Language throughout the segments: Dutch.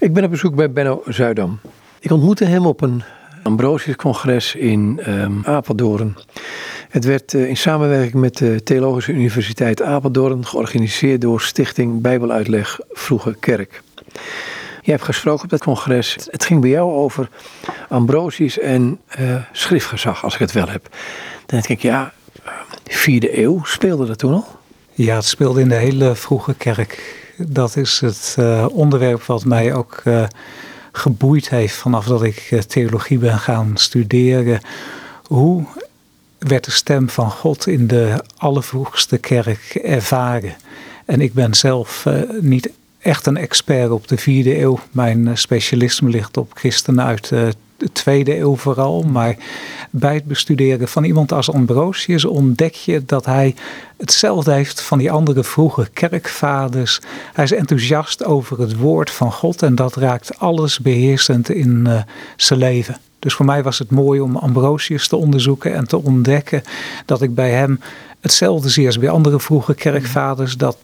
Ik ben op bezoek bij Benno Zuidam. Ik ontmoette hem op een Ambrosius-congres in um, Apeldoorn. Het werd uh, in samenwerking met de Theologische Universiteit Apeldoorn georganiseerd door Stichting Bijbeluitleg Vroege Kerk. Je hebt gesproken op dat congres. Het ging bij jou over Ambrosius en uh, schriftgezag, als ik het wel heb. Dan denk ik, ja, vierde eeuw, speelde dat toen al? Ja, het speelde in de hele vroege kerk. Dat is het uh, onderwerp wat mij ook uh, geboeid heeft vanaf dat ik uh, theologie ben gaan studeren. Hoe werd de stem van God in de allervroegste kerk ervaren? En ik ben zelf niet echt een expert op de vierde eeuw. Mijn specialisme ligt op christenen uit de tweede eeuw vooral. Maar bij het bestuderen van iemand als Ambrosius ontdek je dat hij hetzelfde heeft van die andere vroege kerkvaders. Hij is enthousiast over het woord van God en dat raakt alles beheersend in uh, zijn leven. Dus voor mij was het mooi om Ambrosius te onderzoeken en te ontdekken dat ik bij hem hetzelfde zie als bij andere vroege kerkvaders. Dat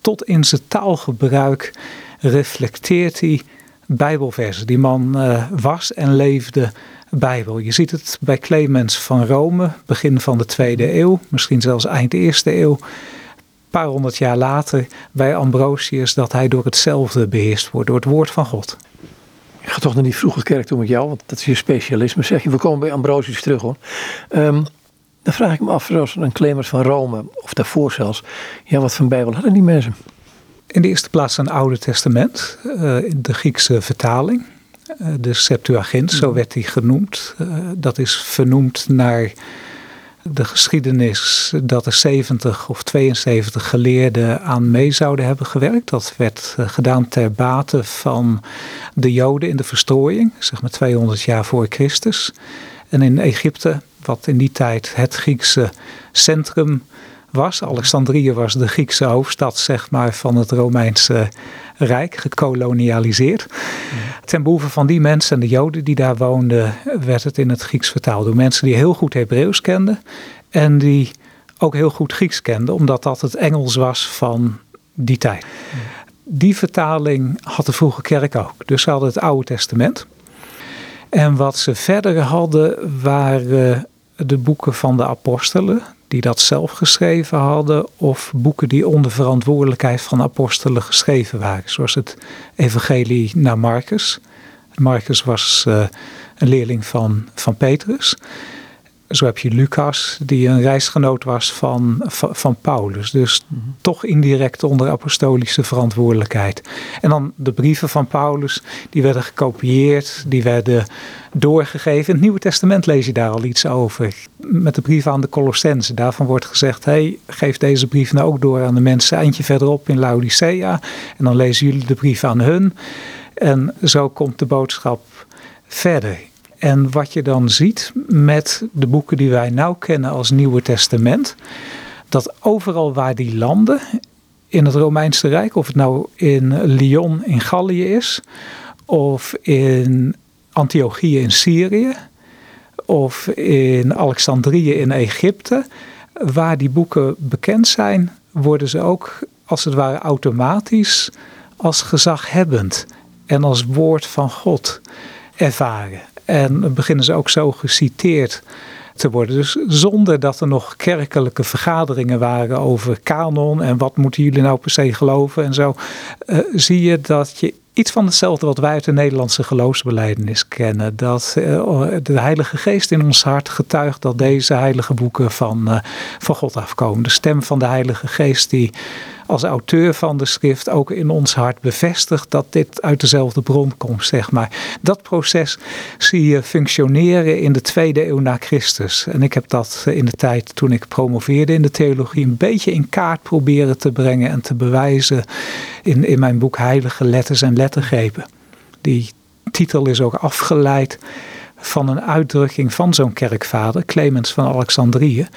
tot in zijn taalgebruik reflecteert hij Bijbelversen. Die man uh, was en leefde Bijbel. Je ziet het bij Clemens van Rome, begin van de tweede eeuw, misschien zelfs eind eerste eeuw. Een paar honderd jaar later bij Ambrosius dat hij door hetzelfde beheerst wordt, door het woord van God. Ik ga toch naar die vroege kerk toe met jou, want dat is je specialisme. Zeg je, we komen bij Ambrosius terug hoor. Um, dan vraag ik me af, zoals een Clemens van Rome, of daarvoor zelfs, ja, wat voor Bijbel hadden die mensen? In de eerste plaats een Oude Testament, in de Griekse vertaling. Eh, de Septuagint, zo mhm. werd die genoemd. Eh, dat is vernoemd naar de geschiedenis dat er 70 of 72 geleerden aan mee zouden hebben gewerkt. Dat werd eh, gedaan ter bate van de Joden in de verstrooiing, zeg maar 200 jaar voor Christus. En in Egypte, wat in die tijd het Griekse centrum was. Alexandrië was de Griekse hoofdstad zeg maar, van het Romeinse Rijk, gekolonialiseerd. Ten behoeve van die mensen en de Joden die daar woonden, werd het in het Grieks vertaald door mensen die heel goed Hebreeuws kenden en die ook heel goed Grieks kenden, omdat dat het Engels was van die tijd. Die vertaling had de vroege kerk ook. Dus ze hadden het Oude Testament. En wat ze verder hadden waren de boeken van de apostelen, die dat zelf geschreven hadden, of boeken die onder verantwoordelijkheid van apostelen geschreven waren, zoals het Evangelie naar Marcus. Marcus was uh, een leerling van, van Petrus. Zo heb je Lucas, die een reisgenoot was van, van, Paulus. Dus mhm. toch indirect onder apostolische verantwoordelijkheid. En dan de brieven van Paulus, die werden gekopieerd, die werden doorgegeven. In het Nieuwe Testament lees je daar al iets over. Met de brieven aan de Colossense. Daarvan wordt gezegd, hey, geef deze brief nou ook door aan de mensen eindje verderop in Laodicea. En dan lezen jullie de brief aan hun. En zo komt de boodschap verder. En wat je dan ziet met de boeken die wij nou kennen als Nieuwe Testament, dat overal waar die landen in het Romeinse Rijk, of het nou in Lyon in Gallië is, of in Antiochië in Syrië, of in Alexandrië in Egypte, waar die boeken bekend zijn, worden ze ook als het ware automatisch als gezaghebbend en als woord van God ervaren. En beginnen ze ook zo geciteerd te worden. Dus zonder dat er nog kerkelijke vergaderingen waren over kanon en wat moeten jullie nou per se geloven en zo, uh, zie je dat je iets van hetzelfde wat wij uit de Nederlandse geloofsbeleidenis kennen. Dat uh, de Heilige Geest in ons hart getuigt dat deze heilige boeken van, uh, van God afkomen. De stem van de Heilige Geest die als auteur van de schrift ook in ons hart bevestigt dat dit uit dezelfde bron komt, zeg maar. Dat proces zie je functioneren in de tweede eeuw na Christus. En ik heb dat in de tijd toen ik promoveerde in de theologie een beetje in kaart proberen te brengen en te bewijzen in, in mijn boek Heilige Letters en Lettergrepen. Die titel is ook afgeleid van een uitdrukking van zo'n kerkvader, Clemens van Alexandrië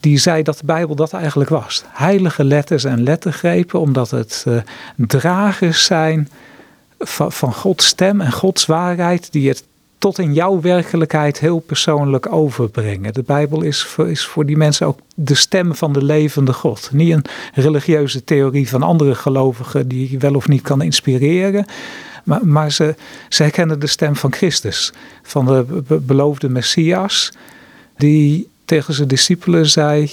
die zei dat de Bijbel dat eigenlijk was. Heilige letters en lettergrepen, omdat het uh, dragers zijn van, van Gods stem en Gods waarheid, die het tot in jouw werkelijkheid heel persoonlijk overbrengen. De Bijbel is voor, is voor die mensen ook de stem van de levende God. Niet een religieuze theorie van andere gelovigen die je wel of niet kan inspireren, Maar, maar ze, ze herkennen de stem van Christus, van de beloofde Messias, die tegen zijn discipelen zei: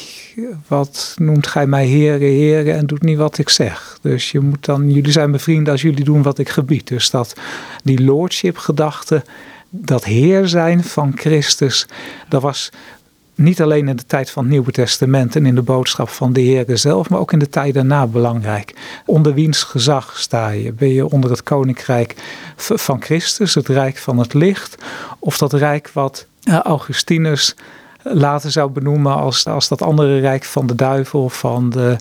Wat noemt gij mij heren, heren en doet niet wat ik zeg? Dus je moet dan, jullie zijn mijn vrienden als jullie doen wat ik gebied. Dus dat die lordship-gedachte, dat heer zijn van Christus, dat was niet alleen in de tijd van het Nieuwe Testament en in de boodschap van de Heer zelf, maar ook in de tijd daarna belangrijk. Onder wiens gezag sta je? Ben je onder het koninkrijk van Christus, het rijk van het licht, of dat rijk wat Augustinus later zou benoemen als, als dat andere rijk van de duivel, van de,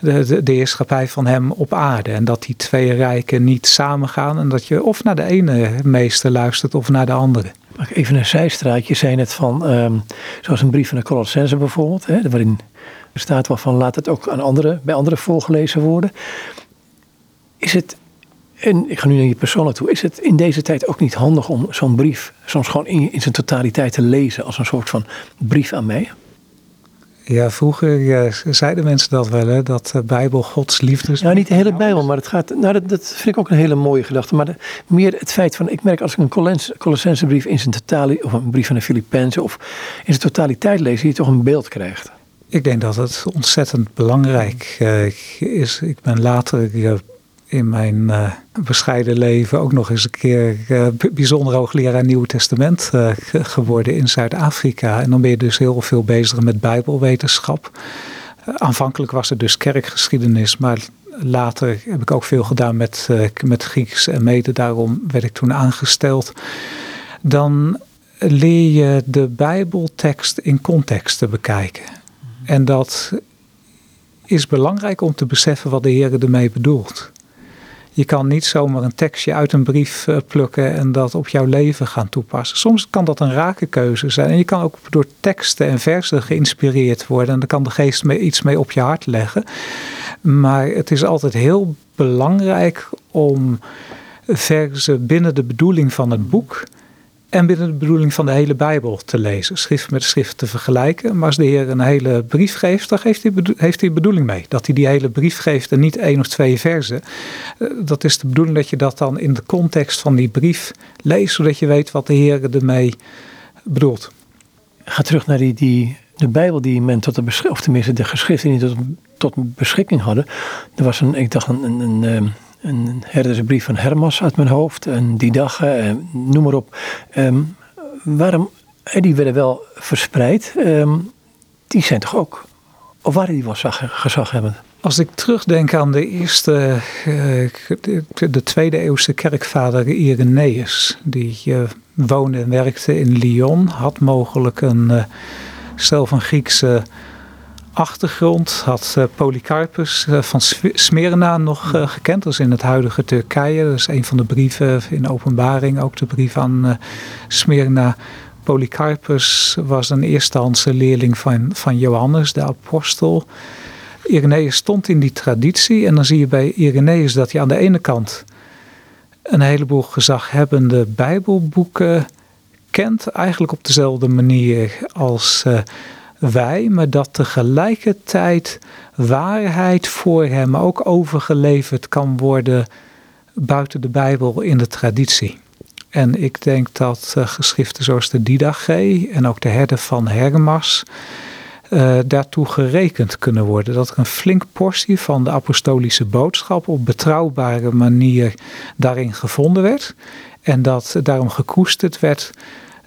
de, de, de heerschappij van hem op aarde. En dat die twee rijken niet samengaan en dat je of naar de ene meester luistert of naar de andere. Even een zijstraatje zijn het van, um, zoals een brief van de Colossense bijvoorbeeld, hè, waarin staat wel van laat het ook aan anderen, bij anderen voorgelezen worden. Is het, en ik ga nu naar je persoonlijk toe, is het in deze tijd ook niet handig om zo'n brief soms gewoon in, in zijn totaliteit te lezen als een soort van brief aan mij? Ja, vroeger zeiden mensen dat wel, hè, dat de Bijbel Gods liefde is. Ja, niet de hele Bijbel, maar het gaat. Nou, dat, dat vind ik ook een hele mooie gedachte. Maar meer het feit van. Ik merk als ik een Colossense brief in zijn totaliteit. of een brief van de Filippenzen. of in zijn totaliteit lees, je toch een beeld krijgt. Ik denk dat het ontzettend belangrijk uh, is. Ik ben later in mijn uh, bescheiden leven ook nog eens een keer uh, bijzonder hoogleraar Nieuwe Testament uh, geworden in Zuid-Afrika. En dan ben je dus heel veel bezig met Bijbelwetenschap. aanvankelijk was het dus kerkgeschiedenis, maar later heb ik ook veel gedaan met, met Grieks en mede daarom werd ik toen aangesteld. Dan leer je de Bijbeltekst in context te bekijken. En dat is belangrijk om te beseffen wat de Heer ermee bedoelt. Je kan niet zomaar een tekstje uit een brief eh, plukken en dat op jouw leven gaan toepassen. Soms kan dat een rake keuze zijn. En je kan ook door teksten en versen geïnspireerd worden. En dan kan de geest iets mee op je hart leggen. Maar het is altijd heel belangrijk om versen binnen de bedoeling van het boek en binnen de bedoeling van de hele Bijbel te lezen, schrift met schrift te vergelijken. Maar als de Heer een hele brief geeft, dan heeft hij, heeft hij bedoeling mee. Dat hij die hele brief geeft en niet één of twee versen. Eh, dat is de bedoeling dat je dat dan in de context van die brief leest, zodat je weet wat de Heer ermee bedoelt. Ga terug naar die, die, de Bijbel die men tot de of tenminste de geschriften die tot, tot beschikking hadden. Er was een, ik dacht een, een, een ehm, een herdersbrief van Hermas uit mijn hoofd, en die dag, noem maar op. Um, waarom, die werden wel verspreid, um, die zijn toch ook, of waren die wel gezag hebben? Als ik terugdenk aan de eerste, uh, de tweede eeuwse kerkvader Irenaeus, die uh, woonde en werkte in Lyon, had mogelijk een stel van Griekse achtergrond had uh, Polycarpus uh, van Smyrna nog uh, gekend. Dat is in het huidige Turkije. Dat is een van de brieven in openbaring, ook de brief aan Smyrna. Polycarpus was een eerstehandse leerling van, van Johannes, de apostel. Irenaeus stond in die traditie en dan zie je bij Irenaeus dat hij aan de ene kant een heleboel gezaghebbende bijbelboeken kent. Eigenlijk op dezelfde manier als wij, maar dat tegelijkertijd waarheid voor hem ook overgeleverd kan worden buiten de Bijbel in de traditie. En ik denk dat uh, geschriften zoals de Didache en ook de herden van Hermas uh, daartoe gerekend kunnen worden. Dat er een flink portie van de apostolische boodschap op betrouwbare manier daarin gevonden werd. En dat daarom gekoesterd werd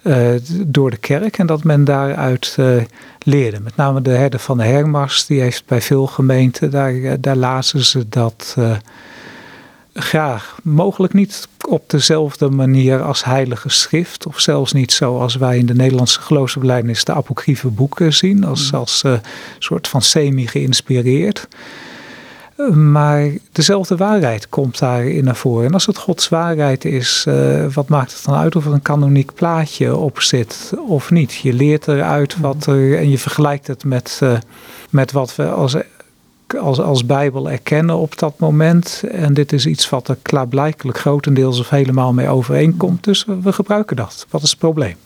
uh, door de kerk en dat men daaruit uh, leerde. Met name de herder van de Hermars, die heeft bij veel gemeenten, daar, uh, daar lazen ze dat graag. Mogelijk niet op dezelfde manier als heilige schrift, of zelfs niet zoals wij in de Nederlandse geloofsbelijdenis de apocryfe boeken zien, als, mm. als soort van semi-geïnspireerd. Maar dezelfde waarheid komt daarin naar voren. En als het Gods waarheid is, uh, wat maakt het dan uit of er een kanoniek plaatje op zit of niet? Je leert eruit wat er en je vergelijkt het met, uh, met wat we als, als, als Bijbel erkennen op dat moment. En dit is iets wat er klaarblijkelijk grotendeels of helemaal mee overeenkomt. Dus we gebruiken dat. Wat is het probleem?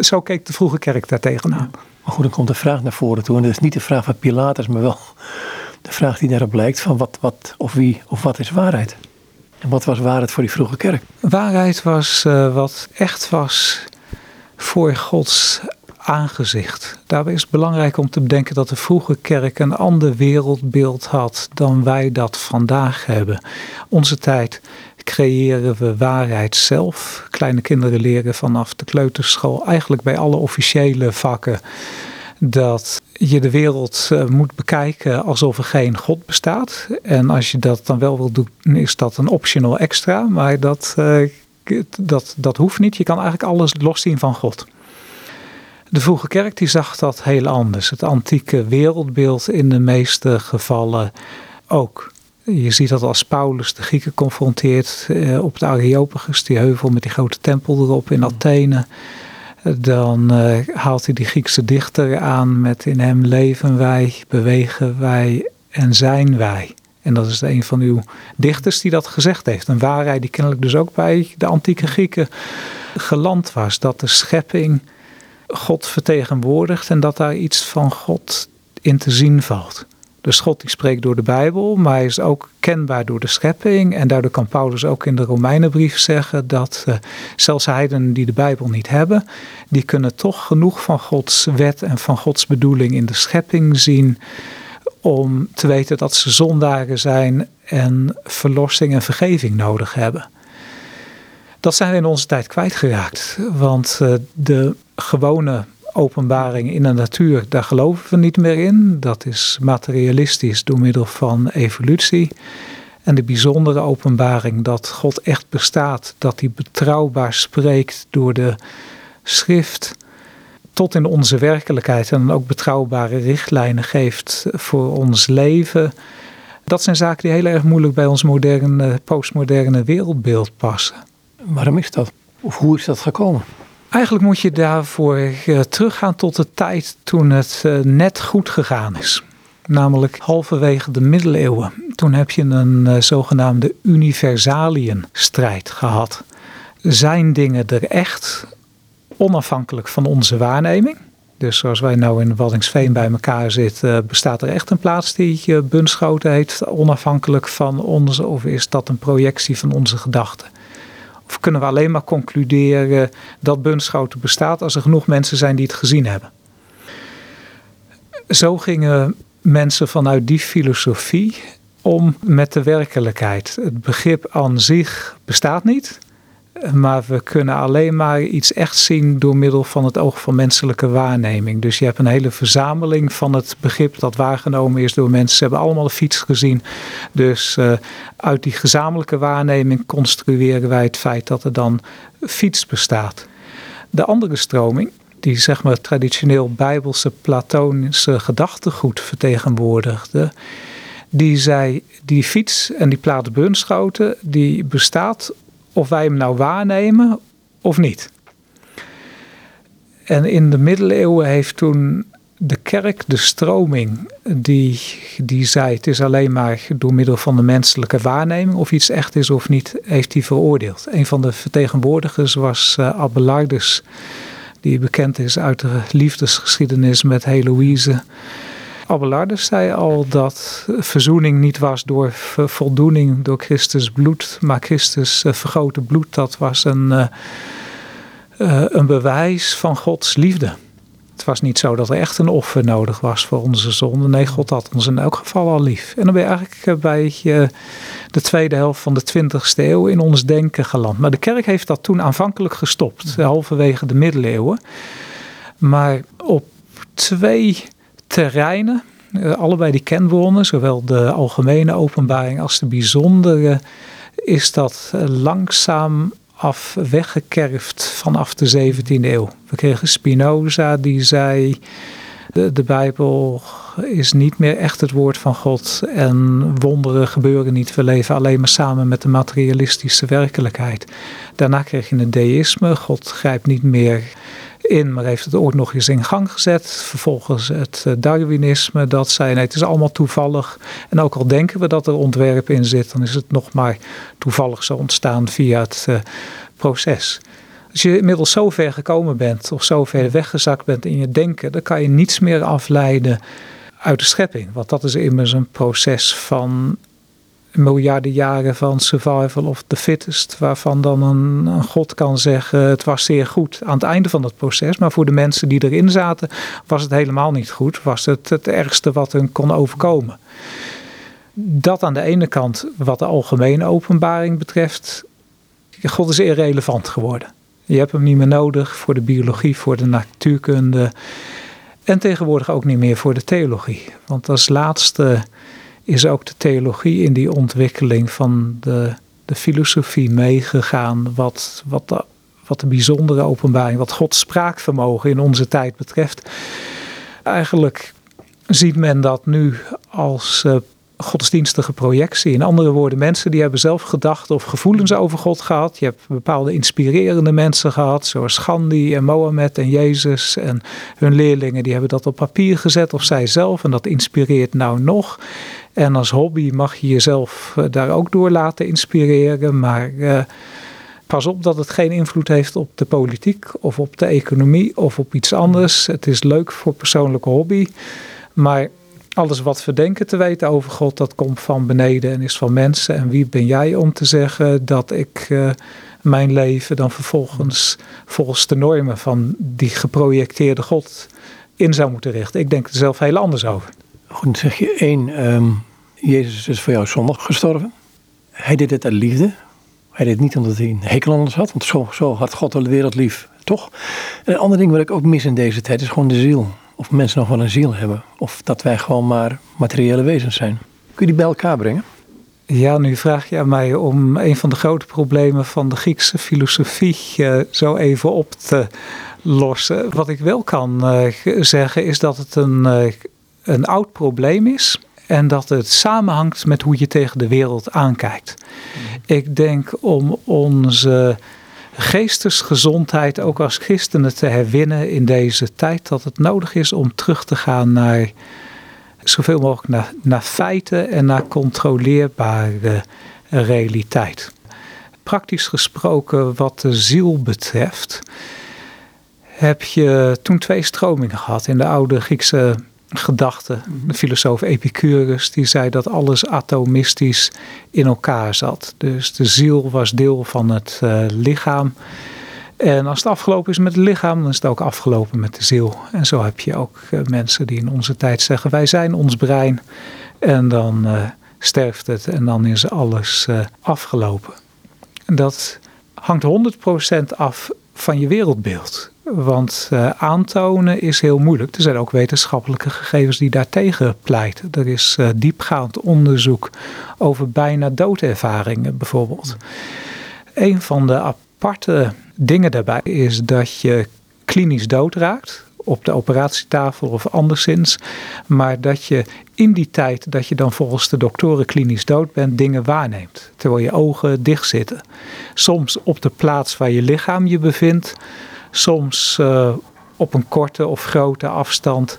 Zo keek de vroege kerk daar tegenaan. Maar goed, dan komt de vraag naar voren toe. En dat is niet de vraag van Pilatus, maar wel de vraag die daarop lijkt van wat, wat of wie of wat is waarheid? En wat was waarheid voor die vroege kerk? Waarheid was uh, wat echt was voor Gods aangezicht. Daarbij is het belangrijk om te bedenken dat de vroege kerk een ander wereldbeeld had dan wij dat vandaag hebben. Onze tijd creëren we waarheid zelf. Kleine kinderen leren vanaf de kleuterschool, eigenlijk bij alle officiële vakken, dat je de wereld eh, moet bekijken alsof er geen God bestaat. En als je dat dan wel wil doen, is dat een optional extra. Maar dat, uh, dat, dat hoeft niet. Je kan eigenlijk alles loszien van God. De vroege kerk die zag dat heel anders. Het antieke wereldbeeld in de meeste gevallen ook. Je ziet dat als Paulus de Grieken confronteert eh, op de Areopagus, die heuvel met die grote tempel erop in Athene. Dan eh, haalt hij die Griekse dichter aan met in hem leven wij, bewegen wij en zijn wij. En dat is een van uw dichters die dat gezegd heeft. Een waarheid die kennelijk dus ook bij de antieke Grieken geland was. Dat de schepping God vertegenwoordigt en dat daar iets van God in te zien valt. Dus God die spreekt door de Bijbel, maar hij is ook kenbaar door de schepping. En daardoor kan Paulus ook in de Romeinenbrief zeggen dat uh, zelfs heidenen die de Bijbel niet hebben, die kunnen toch genoeg van Gods wet en van Gods bedoeling in de schepping zien om te weten dat ze zondaren zijn en verlossing en vergeving nodig hebben. Dat zijn we in onze tijd kwijtgeraakt, want uh, de gewone openbaring in de natuur, daar geloven we niet meer in. Dat is materialistisch door middel van evolutie. En de bijzondere openbaring dat God echt bestaat, dat hij betrouwbaar spreekt door de schrift tot in onze werkelijkheid en ook betrouwbare richtlijnen geeft voor ons leven. Dat zijn zaken die heel erg moeilijk bij ons moderne, postmoderne wereldbeeld passen. Waarom is dat? Of hoe is dat gekomen? Eigenlijk moet je daarvoor uh, teruggaan tot de tijd toen het uh, net goed gegaan is. Namelijk halverwege de middeleeuwen. Toen heb je een uh, zogenaamde universalienstrijd gehad. Zijn dingen er echt onafhankelijk van onze waarneming? Dus zoals wij nou in Waddingsveen bij elkaar zitten, bestaat er echt een plaats die Bunschoten heet, onafhankelijk van onze, of is dat een projectie van onze gedachten? Kunnen we alleen maar concluderen dat Bunschoten bestaat als er genoeg mensen zijn die het gezien hebben? Zo gingen mensen vanuit die filosofie om met de werkelijkheid. Het begrip aan zich bestaat niet. Maar we kunnen alleen maar iets echt zien door middel van het oog van menselijke waarneming. Dus je hebt een hele verzameling van het begrip dat waargenomen is door mensen. Ze hebben allemaal een fiets gezien. Dus uh, uit die gezamenlijke waarneming construeren wij het feit dat er dan fiets bestaat. De andere stroming, die zeg maar traditioneel bijbelse platonische gedachtegoed vertegenwoordigde, die zei die fiets en die plaat Bunschoten, die bestaat of wij hem nou waarnemen of niet. En in de middeleeuwen heeft toen de kerk, de stroming, die, die zei het is alleen maar door middel van de menselijke waarneming of iets echt is of niet, heeft hij veroordeeld. Een van de vertegenwoordigers was uh, Abelardus, die bekend is uit de liefdesgeschiedenis met Heloïse. Abelardus zei al dat verzoening niet was door voldoening door Christus bloed, maar Christus uh, vergoten bloed, dat was een, uh, uh, een bewijs van Gods liefde. Het was niet zo dat er echt een offer nodig was voor onze zonde. Nee, God had ons in elk geval al lief. En dan ben je eigenlijk bij de tweede helft van de 20e eeuw in ons denken geland. Maar de kerk heeft dat toen aanvankelijk gestopt, halverwege de middeleeuwen. Maar op twee terreinen, eh, allebei die kenwonen, zowel de algemene openbaring als de bijzondere, is dat eh, langzaam af weggekerfd vanaf de 17e eeuw. We kregen Spinoza die zei, de, de Bijbel is niet meer echt het woord van God en wonderen gebeuren niet. We leven alleen maar samen met de materialistische werkelijkheid. Daarna kreeg je het deïsme, God grijpt niet meer in, maar heeft het ooit nog eens in gang gezet. Vervolgens het eh, Darwinisme, dat zei nee, het is allemaal toevallig. En ook al denken we dat er ontwerp in zit, dan is het nog maar toevallig zo ontstaan via het uh, proces. Als je inmiddels zo ver gekomen bent of zo ver weggezakt bent in je denken, dan kan je niets meer afleiden uit de schepping. Want dat is immers een proces van miljarden jaren van survival of the fittest, waarvan dan een, god kan zeggen: het was zeer goed aan het einde van het proces. Maar voor de mensen die erin zaten, was het helemaal niet goed. Was het het ergste wat hun kon overkomen. Dat aan de ene kant, wat de algemene openbaring betreft, God is irrelevant geworden. Je hebt hem niet meer nodig voor de biologie, voor de natuurkunde. En tegenwoordig ook niet meer voor de theologie. Want als laatste is ook de theologie in die ontwikkeling van de, de filosofie meegegaan. Wat, wat, de, wat de bijzondere openbaring, wat Gods spraakvermogen in onze tijd betreft. Eigenlijk ziet men dat nu als uh, godsdienstige projectie. In andere woorden, mensen die hebben zelf gedachten of gevoelens over God gehad. Je hebt bepaalde inspirerende mensen gehad, zoals Gandhi en Mohammed en Jezus. En hun leerlingen die hebben dat op papier gezet, of zij zelf. En dat inspireert nou nog. En als hobby mag je jezelf eh, daar ook door laten inspireren. Maar uh, pas op dat het geen invloed heeft op de politiek of op de economie of op iets anders. Het is leuk voor persoonlijke hobby. Maar alles wat we denken te weten over God, dat komt van beneden en is van mensen. En wie ben jij om te zeggen dat ik uh, mijn leven dan vervolgens volgens de normen van die geprojecteerde God in zou moeten richten? Ik denk er zelf heel anders over. Goed, zeg je één, um, Jezus is voor jou zondag gestorven. Hij deed het uit liefde. Hij deed het niet omdat hij een hekel aan had, want zo, zo had God de wereld lief, toch? En een ander ding wat ik ook mis in deze tijd is gewoon de ziel of mensen nog wel een ziel hebben. Of dat wij gewoon maar materiële wezens zijn. Kun je die bij elkaar brengen? Ja, nu vraag je aan mij om een van de grote problemen van de Griekse filosofie uh, zo even op te lossen. Wat ik wel kan uh, zeggen is dat het een, uh, een oud probleem is. En dat het samenhangt met hoe je tegen de wereld aankijkt. Mm. Ik denk om onze geestesgezondheid ook als christenen te herwinnen in deze tijd. Dat het nodig is om terug te gaan naar zoveel mogelijk naar, naar feiten en naar controleerbare realiteit. Praktisch gesproken, wat de ziel betreft, heb je toen twee stromingen gehad in de oude Griekse gedachte. De filosoof Epicurus die zei dat alles atomistisch in elkaar zat. Dus de ziel was deel van het uh, lichaam. En als het afgelopen is met het lichaam, dan is het ook afgelopen met de ziel. En zo heb je ook uh, mensen die in onze tijd zeggen: wij zijn ons brein. En dan uh, sterft het en dan is alles afgelopen. En dat hangt 100% af van je wereldbeeld. Want uh, aantonen is heel moeilijk. Er zijn ook wetenschappelijke gegevens die daartegen pleiten. Er is uh, diepgaand onderzoek over bijna doodervaringen bijvoorbeeld. Een van de aparte dingen daarbij is dat je klinisch doodraakt op de operatietafel of anderszins. Maar dat je in die tijd dat je dan volgens de doktoren klinisch dood bent, dingen waarneemt. Terwijl je ogen dicht zitten. Soms op de plaats waar je lichaam je bevindt soms uh, op een korte of grote afstand.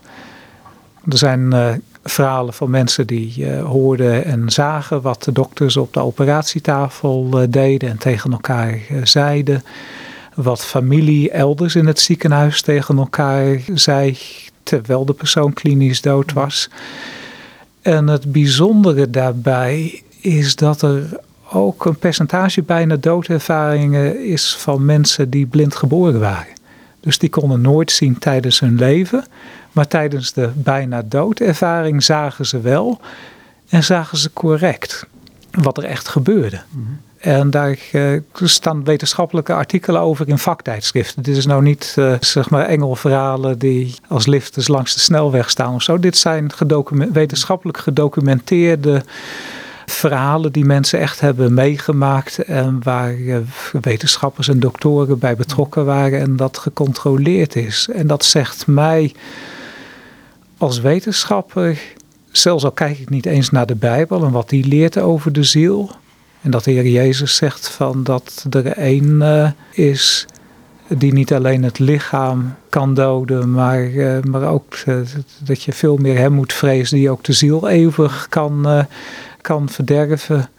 Er zijn uh, verhalen van mensen die uh, hoorden en zagen wat de dokters op de operatietafel deden en tegen elkaar zeiden. Wat familie elders in het ziekenhuis tegen elkaar zei terwijl de persoon klinisch dood was. En het bijzondere daarbij is dat er ook een percentage bijna doodervaringen is van mensen die blind geboren waren. Dus die konden nooit zien tijdens hun leven. Maar tijdens de bijna doodervaring zagen ze wel en zagen ze correct wat er echt gebeurde. Mhm. En daar uh, staan wetenschappelijke artikelen over in vaktijdschriften. Dit is nou niet uh, zeg maar engelverhalen die als lifters langs de snelweg staan of zo. Dit zijn wetenschappelijk gedocumenteerde verhalen die mensen echt hebben meegemaakt en waar eh, wetenschappers en doktoren bij betrokken waren en dat gecontroleerd is. En dat zegt mij als wetenschapper, zelfs al kijk ik niet eens naar de Bijbel en wat die leert over de ziel, en dat de Heer Jezus zegt van dat er één uh, is die niet alleen het lichaam kan doden, maar, uh, maar ook dat je veel meer hem moet vrezen die ook de ziel eeuwig kan kan verderven.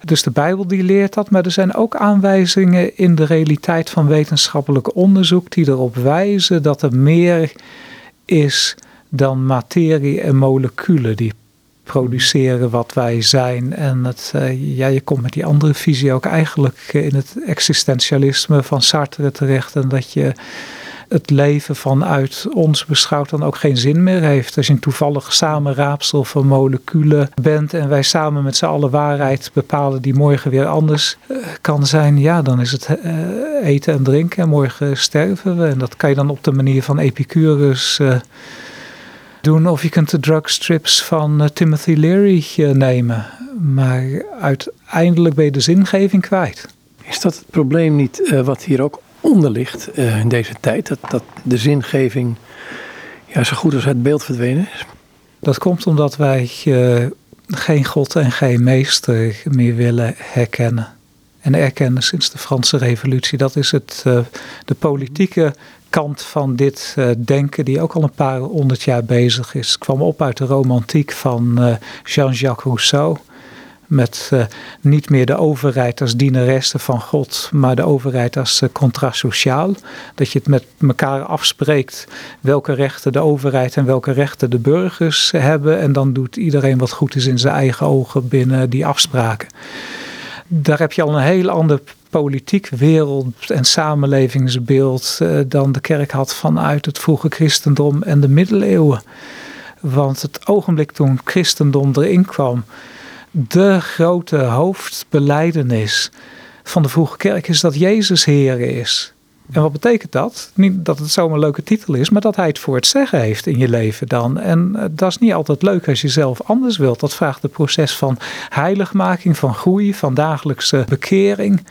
Dus de Bijbel die leert dat, maar er zijn ook aanwijzingen in de realiteit van wetenschappelijk onderzoek die erop wijzen dat er meer is dan materie en moleculen die produceren wat wij zijn. En het, ja, je komt met die andere visie ook eigenlijk in het existentialisme van Sartre terecht. En dat je het leven vanuit ons beschouwd dan ook geen zin meer heeft. Als je een toevallig samenraapsel van moleculen bent en wij samen met z'n allen waarheid bepalen die morgen weer anders eh, kan zijn, ja, dan is het eh, eten en drinken en morgen sterven we. En dat kan je dan op de manier van Epicurus uh, doen. Of je kunt de drugstrips van Timothy Leary nemen. Maar uiteindelijk ben je de zingeving kwijt. Is dat het probleem niet wat hier ook onder uh, in deze tijd. Dat, dat de zingeving ja, zo goed als uit beeld verdwenen is. Dat komt omdat wij uh, geen God en geen meester meer willen herkennen. En erkennen sinds de Franse Revolutie. Dat is het, uh, de politieke kant van dit denken, die ook al een paar honderd jaar bezig is. Het kwam op uit de romantiek van Jean-Jacques Rousseau met uh, niet meer de overheid als dienaresse van God, maar de overheid als uh. Dat je het met elkaar afspreekt welke rechten de overheid en welke rechten de burgers hebben. En dan doet iedereen wat goed is in zijn eigen ogen binnen die afspraken. Daar heb je al een heel ander politiek wereld- en samenlevingsbeeld uh, dan de kerk had vanuit het vroege christendom en de middeleeuwen. Want het ogenblik toen christendom erin kwam, de grote hoofdbeleidenis van de vroege kerk is dat Jezus Heer is. En wat betekent dat? Niet dat het zomaar leuke titel is, maar dat hij het voor het zeggen heeft in je leven dan. En eh, dat is niet altijd leuk als je zelf anders wilt. Dat vraagt het proces van heiligmaking, van groei, van dagelijkse bekering.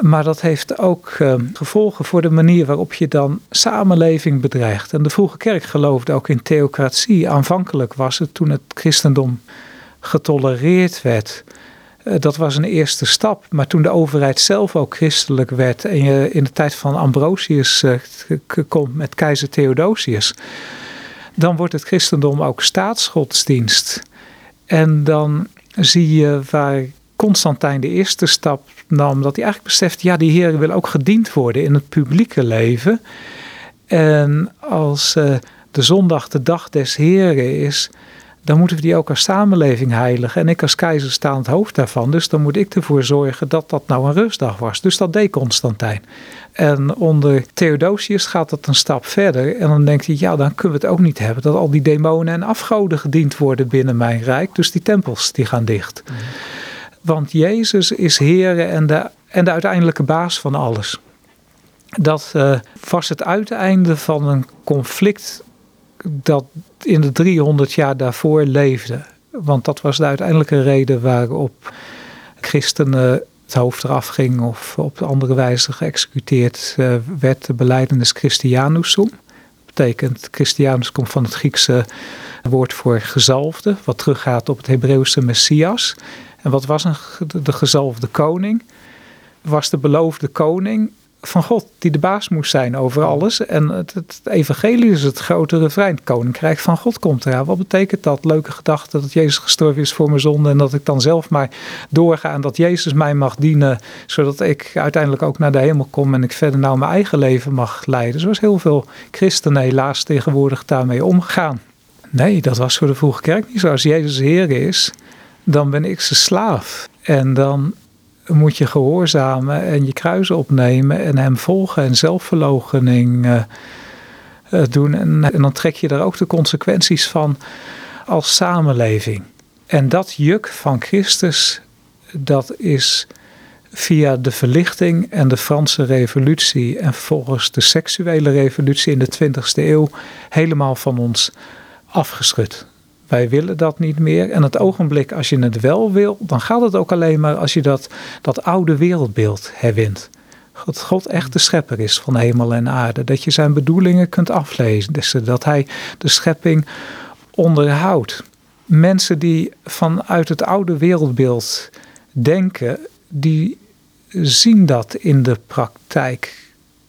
Maar dat heeft ook uh, gevolgen voor de manier waarop je dan samenleving bedreigt. En de vroege kerk geloofde ook in theocratie. Aanvankelijk was het toen het christendom getolereerd werd. Eh, dat was een eerste stap. Maar toen de overheid zelf ook christelijk werd en je in de tijd van Ambrosius uh, komt met keizer Theodosius, dan wordt het christendom ook staatsgodsdienst. En dan zie je waar Constantijn de eerste stap nam, dat hij eigenlijk beseft, ja, die heren willen ook gediend worden in het publieke leven. En als uh, de zondag de dag des heren is, dan moeten we die ook als samenleving heiligen. En ik als keizer sta aan het hoofd daarvan. Dus dan moet ik ervoor zorgen dat dat nou een rustdag was. Dus dat deed Constantijn. En onder Theodosius gaat dat een stap verder. En dan denkt hij, ja, dan kunnen we het ook niet hebben dat al die demonen en afgoden gediend worden binnen mijn rijk. Dus die tempels die gaan dicht. Want Jezus is Heer en de, en de uiteindelijke baas van alles. Dat uh, was het uiteinde van een conflict dat in de 300 jaar daarvoor leefde. Want dat was de uiteindelijke reden waarop christenen het hoofd eraf ging of op andere wijze geëxecuteerd uh, werd. De beleidenis Christianusum. Dat betekent, Christianus komt van het Griekse woord voor gezalfde, wat teruggaat op het Hebreeuwse Messias. En wat was een, de gezalfde koning? Was de beloofde koning van God die de baas moest zijn over alles. En het, het evangelie is het grote refrein. Het koninkrijk van God komt eraan. Wat betekent dat? Leuke gedachte dat Jezus gestorven is voor mijn zonde. En dat ik dan zelf maar doorga. En dat Jezus mij mag dienen. Zodat ik uiteindelijk ook naar de hemel kom. En ik verder nou mijn eigen leven mag leiden. Zoals heel veel christenen helaas tegenwoordig daarmee omgaan. Nee, dat was voor de vroege kerk niet zo. Als Jezus Heer is, dan ben ik zijn slaaf. En dan moet je gehoorzamen en je kruis opnemen en hem volgen en zelfverloochening uh, doen. En, en, dan trek je daar ook de consequenties van als samenleving. En dat juk van Christus, dat is via de verlichting en de Franse revolutie en vervolgens de seksuele revolutie in de 20e eeuw helemaal van ons afgeschud. Wij willen dat niet meer. En het ogenblik als je het wel wil, dan gaat het ook alleen maar als je dat, dat oude wereldbeeld herwint. Dat God echt de schepper is van hemel en aarde. Dat je zijn bedoelingen kunt aflezen. Dus dat hij de schepping onderhoudt. Mensen die vanuit het oude wereldbeeld denken, die zien dat in de praktijk.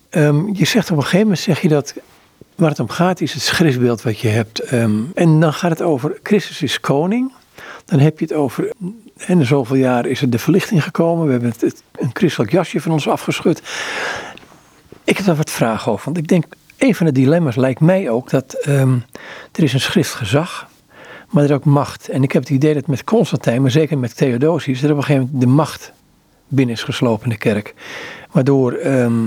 Um, je zegt op een gegeven moment zeg je dat Waar het om gaat is het schriftbeeld wat je hebt. Ehm, en dan gaat het over Christus is koning. Dan heb je het over, en zoveel jaar is er de verlichting gekomen. We hebben het, een christelijk jasje van ons afgeschud. Ik heb daar wat vragen over. Want ik denk, een van de dilemma's lijkt mij ook dat um, er is een schriftgezag. maar er ook macht. En ik heb het idee dat met Constantijn, maar zeker met Theodosius, er op een gegeven moment de macht binnen is geslopen in de kerk. Waardoor ehm,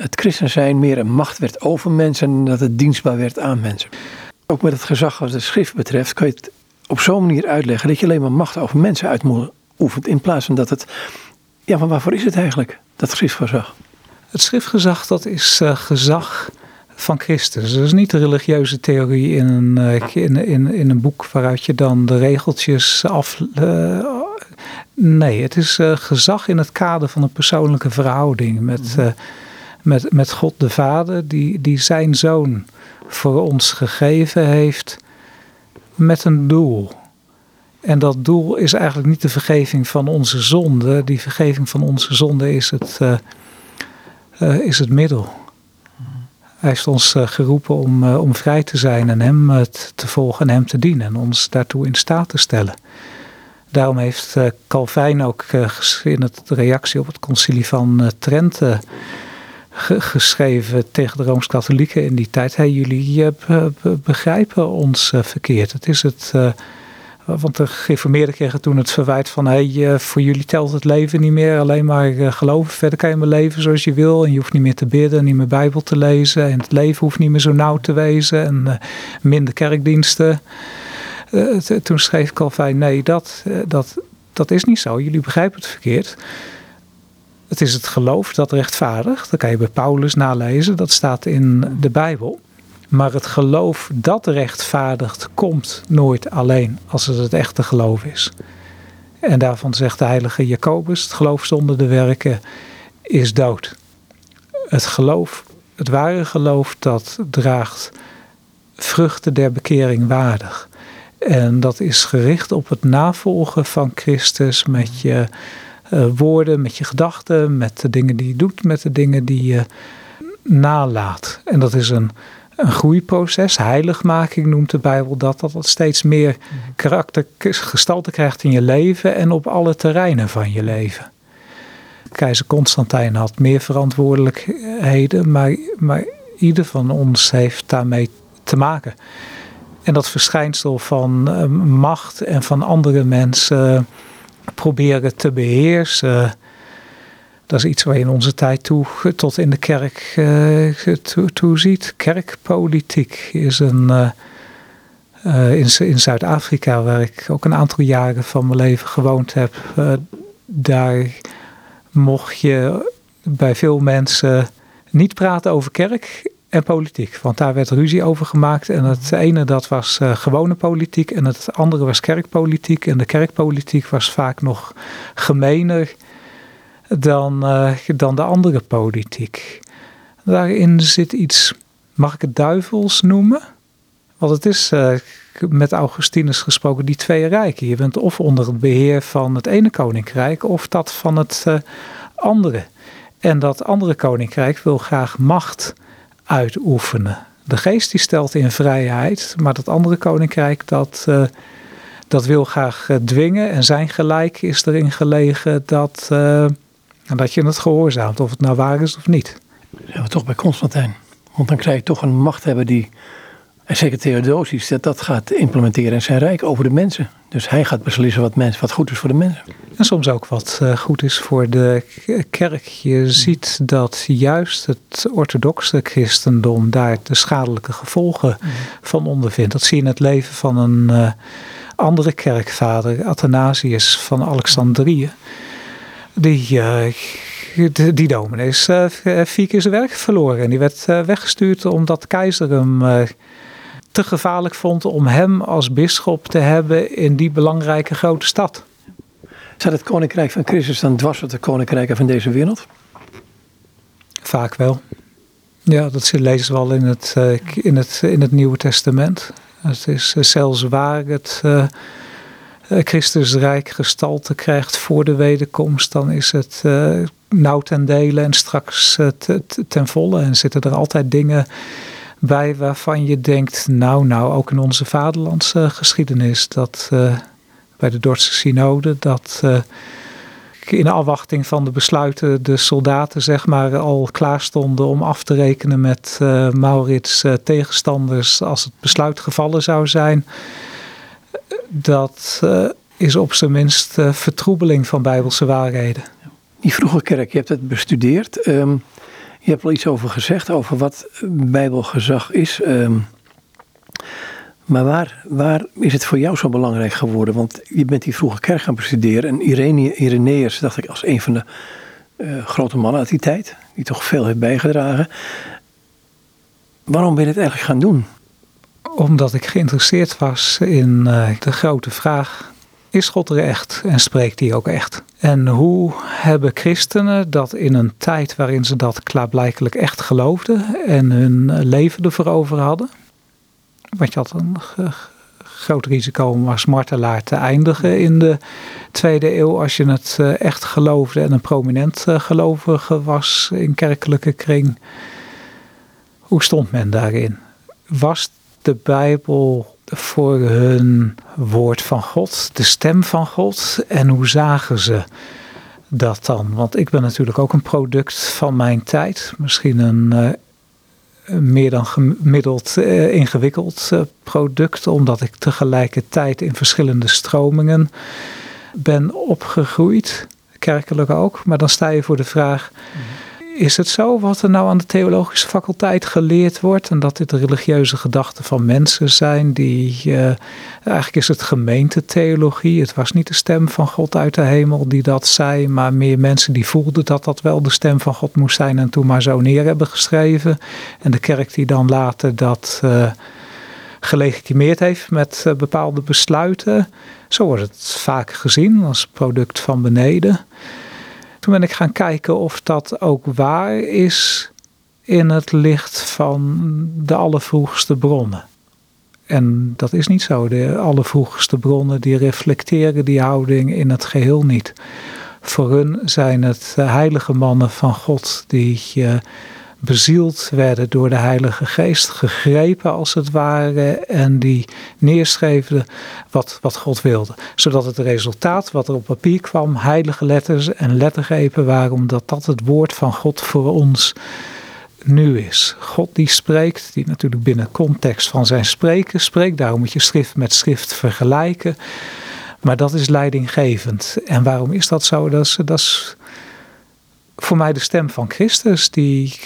het christen zijn meer een macht werd over mensen en dat het dienstbaar werd aan mensen. Ook met het gezag wat de schrift betreft, kan je het op zo'n manier uitleggen dat je alleen maar macht over mensen uitoefent. In plaats van dat het. Ja, maar waarvoor is het eigenlijk, dat schriftgezag? Het schriftgezag, dat is uh, gezag van Christus. Dat is niet de religieuze theorie in een, uh, in, in, in een boek waaruit je dan de regeltjes af. Uh, nee, het is gezag in het kader van een persoonlijke verhouding met, met, met God de Vader, die, die zijn zoon voor ons gegeven heeft met een doel. En dat doel is eigenlijk niet de vergeving van onze zonde. Die vergeving van onze zonde is het, uh, uh, is het middel. Hij heeft ons uh, geroepen om, om vrij te zijn en hem te volgen en hem te dienen en ons daartoe in staat te stellen. Daarom heeft Calvijn ook in het, de reactie op het concilie van Geschreven tegen de Rooms-Katholieken in die tijd. Hey, jullie uh, begrijpen ons uh, verkeerd. Het is het. Uh, want de kregen toen het verwijt van: hey, voor jullie telt het leven niet meer, alleen maar geloven. Verder kan je maar leven zoals je wil. En je hoeft niet meer te bidden, niet meer Bijbel te lezen. En het leven hoeft niet meer zo nauw te wezen. En minder kerkdiensten. toen schreef Calvijn: nee, dat, dat, dat is niet zo. Jullie begrijpen het verkeerd. Het is het geloof dat rechtvaardigt. Dat kan je bij Paulus nalezen. Dat staat in de Bijbel. Maar het geloof dat rechtvaardigt komt nooit alleen als het het echte geloof is. En daarvan zegt de heilige Jacobus: het geloof zonder de werken is dood. Het geloof, het ware geloof, dat draagt vruchten der bekering waardig. En dat is gericht op het navolgen van Christus met je uh, woorden, met je gedachten, met de dingen die je doet, met de dingen die je nalaat. En dat is een, een groeiproces. Heiligmaking noemt de Bijbel dat, dat het steeds meer karakter, gestalte krijgt in je leven en op alle terreinen van je leven. Keizer Constantijn had meer verantwoordelijkheden, maar, maar ieder van ons heeft daarmee te maken. En dat verschijnsel van uh, macht en van andere mensen proberen te beheersen. Dat is iets waar je in onze tijd toe, tot in de kerk uh, toe, ziet. Kerkpolitiek is een. Uh, uh, in, in Zuid-Afrika, waar ik ook een aantal jaren van mijn leven gewoond heb, daar mocht je bij veel mensen niet praten over kerk en politiek. Want daar werd ruzie over gemaakt. En het ene dat was uh, gewone politiek en het andere was kerkpolitiek. En de kerkpolitiek was vaak nog gemener dan, uh, dan de andere politiek. Daarin zit iets, mag ik het duivels noemen? Want het is uh, met Augustinus gesproken die twee rijken. Je bent of onder het beheer van het ene koninkrijk of dat van het andere. En dat andere koninkrijk wil graag macht uitoefenen. De geest die stelt in vrijheid, maar dat andere koninkrijk dat, uh, dat wil graag uh, dwingen. En zijn gelijk is erin gelegen dat, uh, dat je het gehoorzaamt, of het nou waar is of niet. Zijn we toch bij Constantijn. Want dan krijg je toch een machthebber die en zeker Theodosius, dat dat gaat implementeren in zijn rijk over de mensen. Dus hij gaat beslissen wat, mens, wat goed is voor de mensen. En soms ook wat uh, goed is voor de kerk. Je ziet dat juist het orthodoxe christendom daar de schadelijke gevolgen mm. van ondervindt. Dat zie je in het leven van een uh, andere kerkvader, Athanasius van Alexandrië. Die, uh, die, die dominee is vier keer zijn werk verloren. En die werd weggestuurd omdat de keizer hem te gevaarlijk vond om hem als bisschop te hebben in die belangrijke grote stad. Zat het koninkrijk van Christus dan dwars op de koninkrijken van deze wereld? Vaak wel. Ja, dat lezen we al in het, uh, in het, in het Nieuwe Testament. Het is uh, zelfs waar het uh, Christusrijk gestalte krijgt voor de wederkomst, dan is het nauw ten dele en straks ten volle. En zitten er altijd dingen bij waarvan je denkt, nou, nou, ook in onze vaderlandse geschiedenis, dat uh, bij de Dordtse synode, dat uh, in afwachting van de besluiten de soldaten zeg maar al klaar stonden om af te rekenen met Maurits tegenstanders als het besluit gevallen zou zijn. dat is op zijn minst vertroebeling van bijbelse waarheden. Die vroege kerk, je hebt het bestudeerd. Um, je hebt al iets over gezegd, over wat bijbelgezag is. Um, maar waar, waar is het voor jou zo belangrijk geworden? Want je bent die vroege kerk gaan bestuderen. En Irene, Ireneus, dacht ik, als een van de uh, grote mannen uit die tijd. Die toch veel heeft bijgedragen. Waarom ben je het eigenlijk gaan doen? Omdat ik geïnteresseerd was in uh, de grote vraag: is God er echt en spreekt hij ook echt? En hoe hebben christenen dat in een tijd waarin ze dat klaarblijkelijk echt geloofden en hun leven ervoor over hadden? Want je had een groot risico om als martelaar te eindigen in de tweede eeuw als je het eh, echt geloofde en een prominent eh, gelovige was in kerkelijke kring. Hoe stond men daarin? Was de Bijbel voor hun woord van God, de stem van God? En hoe zagen ze dat dan? Want ik ben natuurlijk ook een product van mijn tijd. Misschien een uh, meer dan gemiddeld uh, ingewikkeld uh, product, omdat ik tegelijkertijd in verschillende stromingen ben opgegroeid, kerkelijk ook. Maar dan sta je voor de vraag. Mm is het zo wat er nou aan de theologische faculteit geleerd wordt? En dat dit religieuze gedachten van mensen zijn die. Uh, eigenlijk is het gemeentetheologie. Het was niet de stem van God uit de hemel die dat zei, maar meer mensen die voelden dat dat wel de stem van God moest zijn en toen maar zo neer hebben geschreven. En de kerk die dan later dat. Uh, gelegitimeerd heeft met uh, bepaalde besluiten. Zo wordt het vaak gezien als product van beneden. Toen ben ik gaan kijken of dat ook waar is in het licht van de allervroegste bronnen. En dat is niet zo. De allervroegste bronnen die reflecteren die houding in het geheel niet. Voor hun zijn het heilige mannen van God die bezield werden door de Heilige Geest, gegrepen als het ware, en die neerschreven wat, wat God wilde. Zodat het resultaat wat er op papier kwam, heilige letters en lettergrepen waren, omdat dat het woord van God voor ons nu is. God die spreekt, die natuurlijk binnen context van zijn spreken spreekt, daarom moet je schrift met schrift vergelijken. Maar dat is leidinggevend. En waarom is dat zo? Dat dat is voor mij de stem van Christus. Die,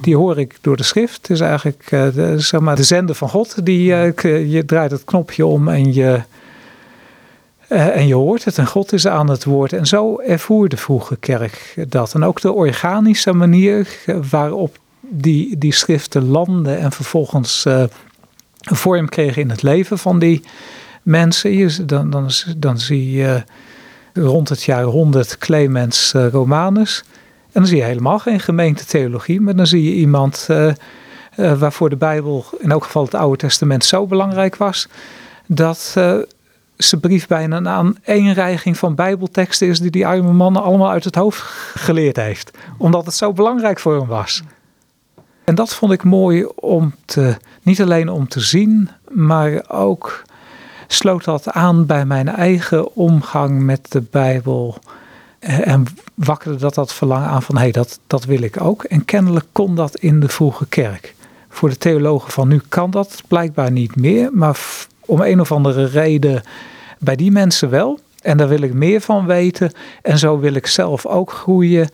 die hoor ik door de schrift. Het is eigenlijk uh, de, zeg maar, de zender van God. Die, uh, je draait het knopje om en je, uh, en je hoort het. En God is aan het woord. En zo ervoer de vroege kerk dat. En ook de organische manier waarop die, die schriften landen en vervolgens vorm kregen in het leven van die mensen. Dan, dan, dan zie je rond het jaar 100 Clemens Romanus. En dan zie je helemaal geen gemeentetheologie, maar dan zie je iemand uh, uh, waarvoor de Bijbel, in elk geval het Oude Testament, zo belangrijk was, dat uh, zijn brief bijna een aaneenreiging van Bijbelteksten is die die arme mannen allemaal uit het hoofd geleerd heeft, omdat het zo belangrijk voor hem was. En dat vond ik mooi om te, niet alleen om te zien, maar ook sloot dat aan bij mijn eigen omgang met de Bijbel eh, en wakkerde dat dat verlangen aan van hé, hey, dat, dat wil ik ook. En kennelijk kon dat in de vroege kerk. Voor de theologen van nu kan dat blijkbaar niet meer, maar om een of andere reden bij die mensen wel. En daar wil ik meer van weten. En zo wil ik zelf ook groeien.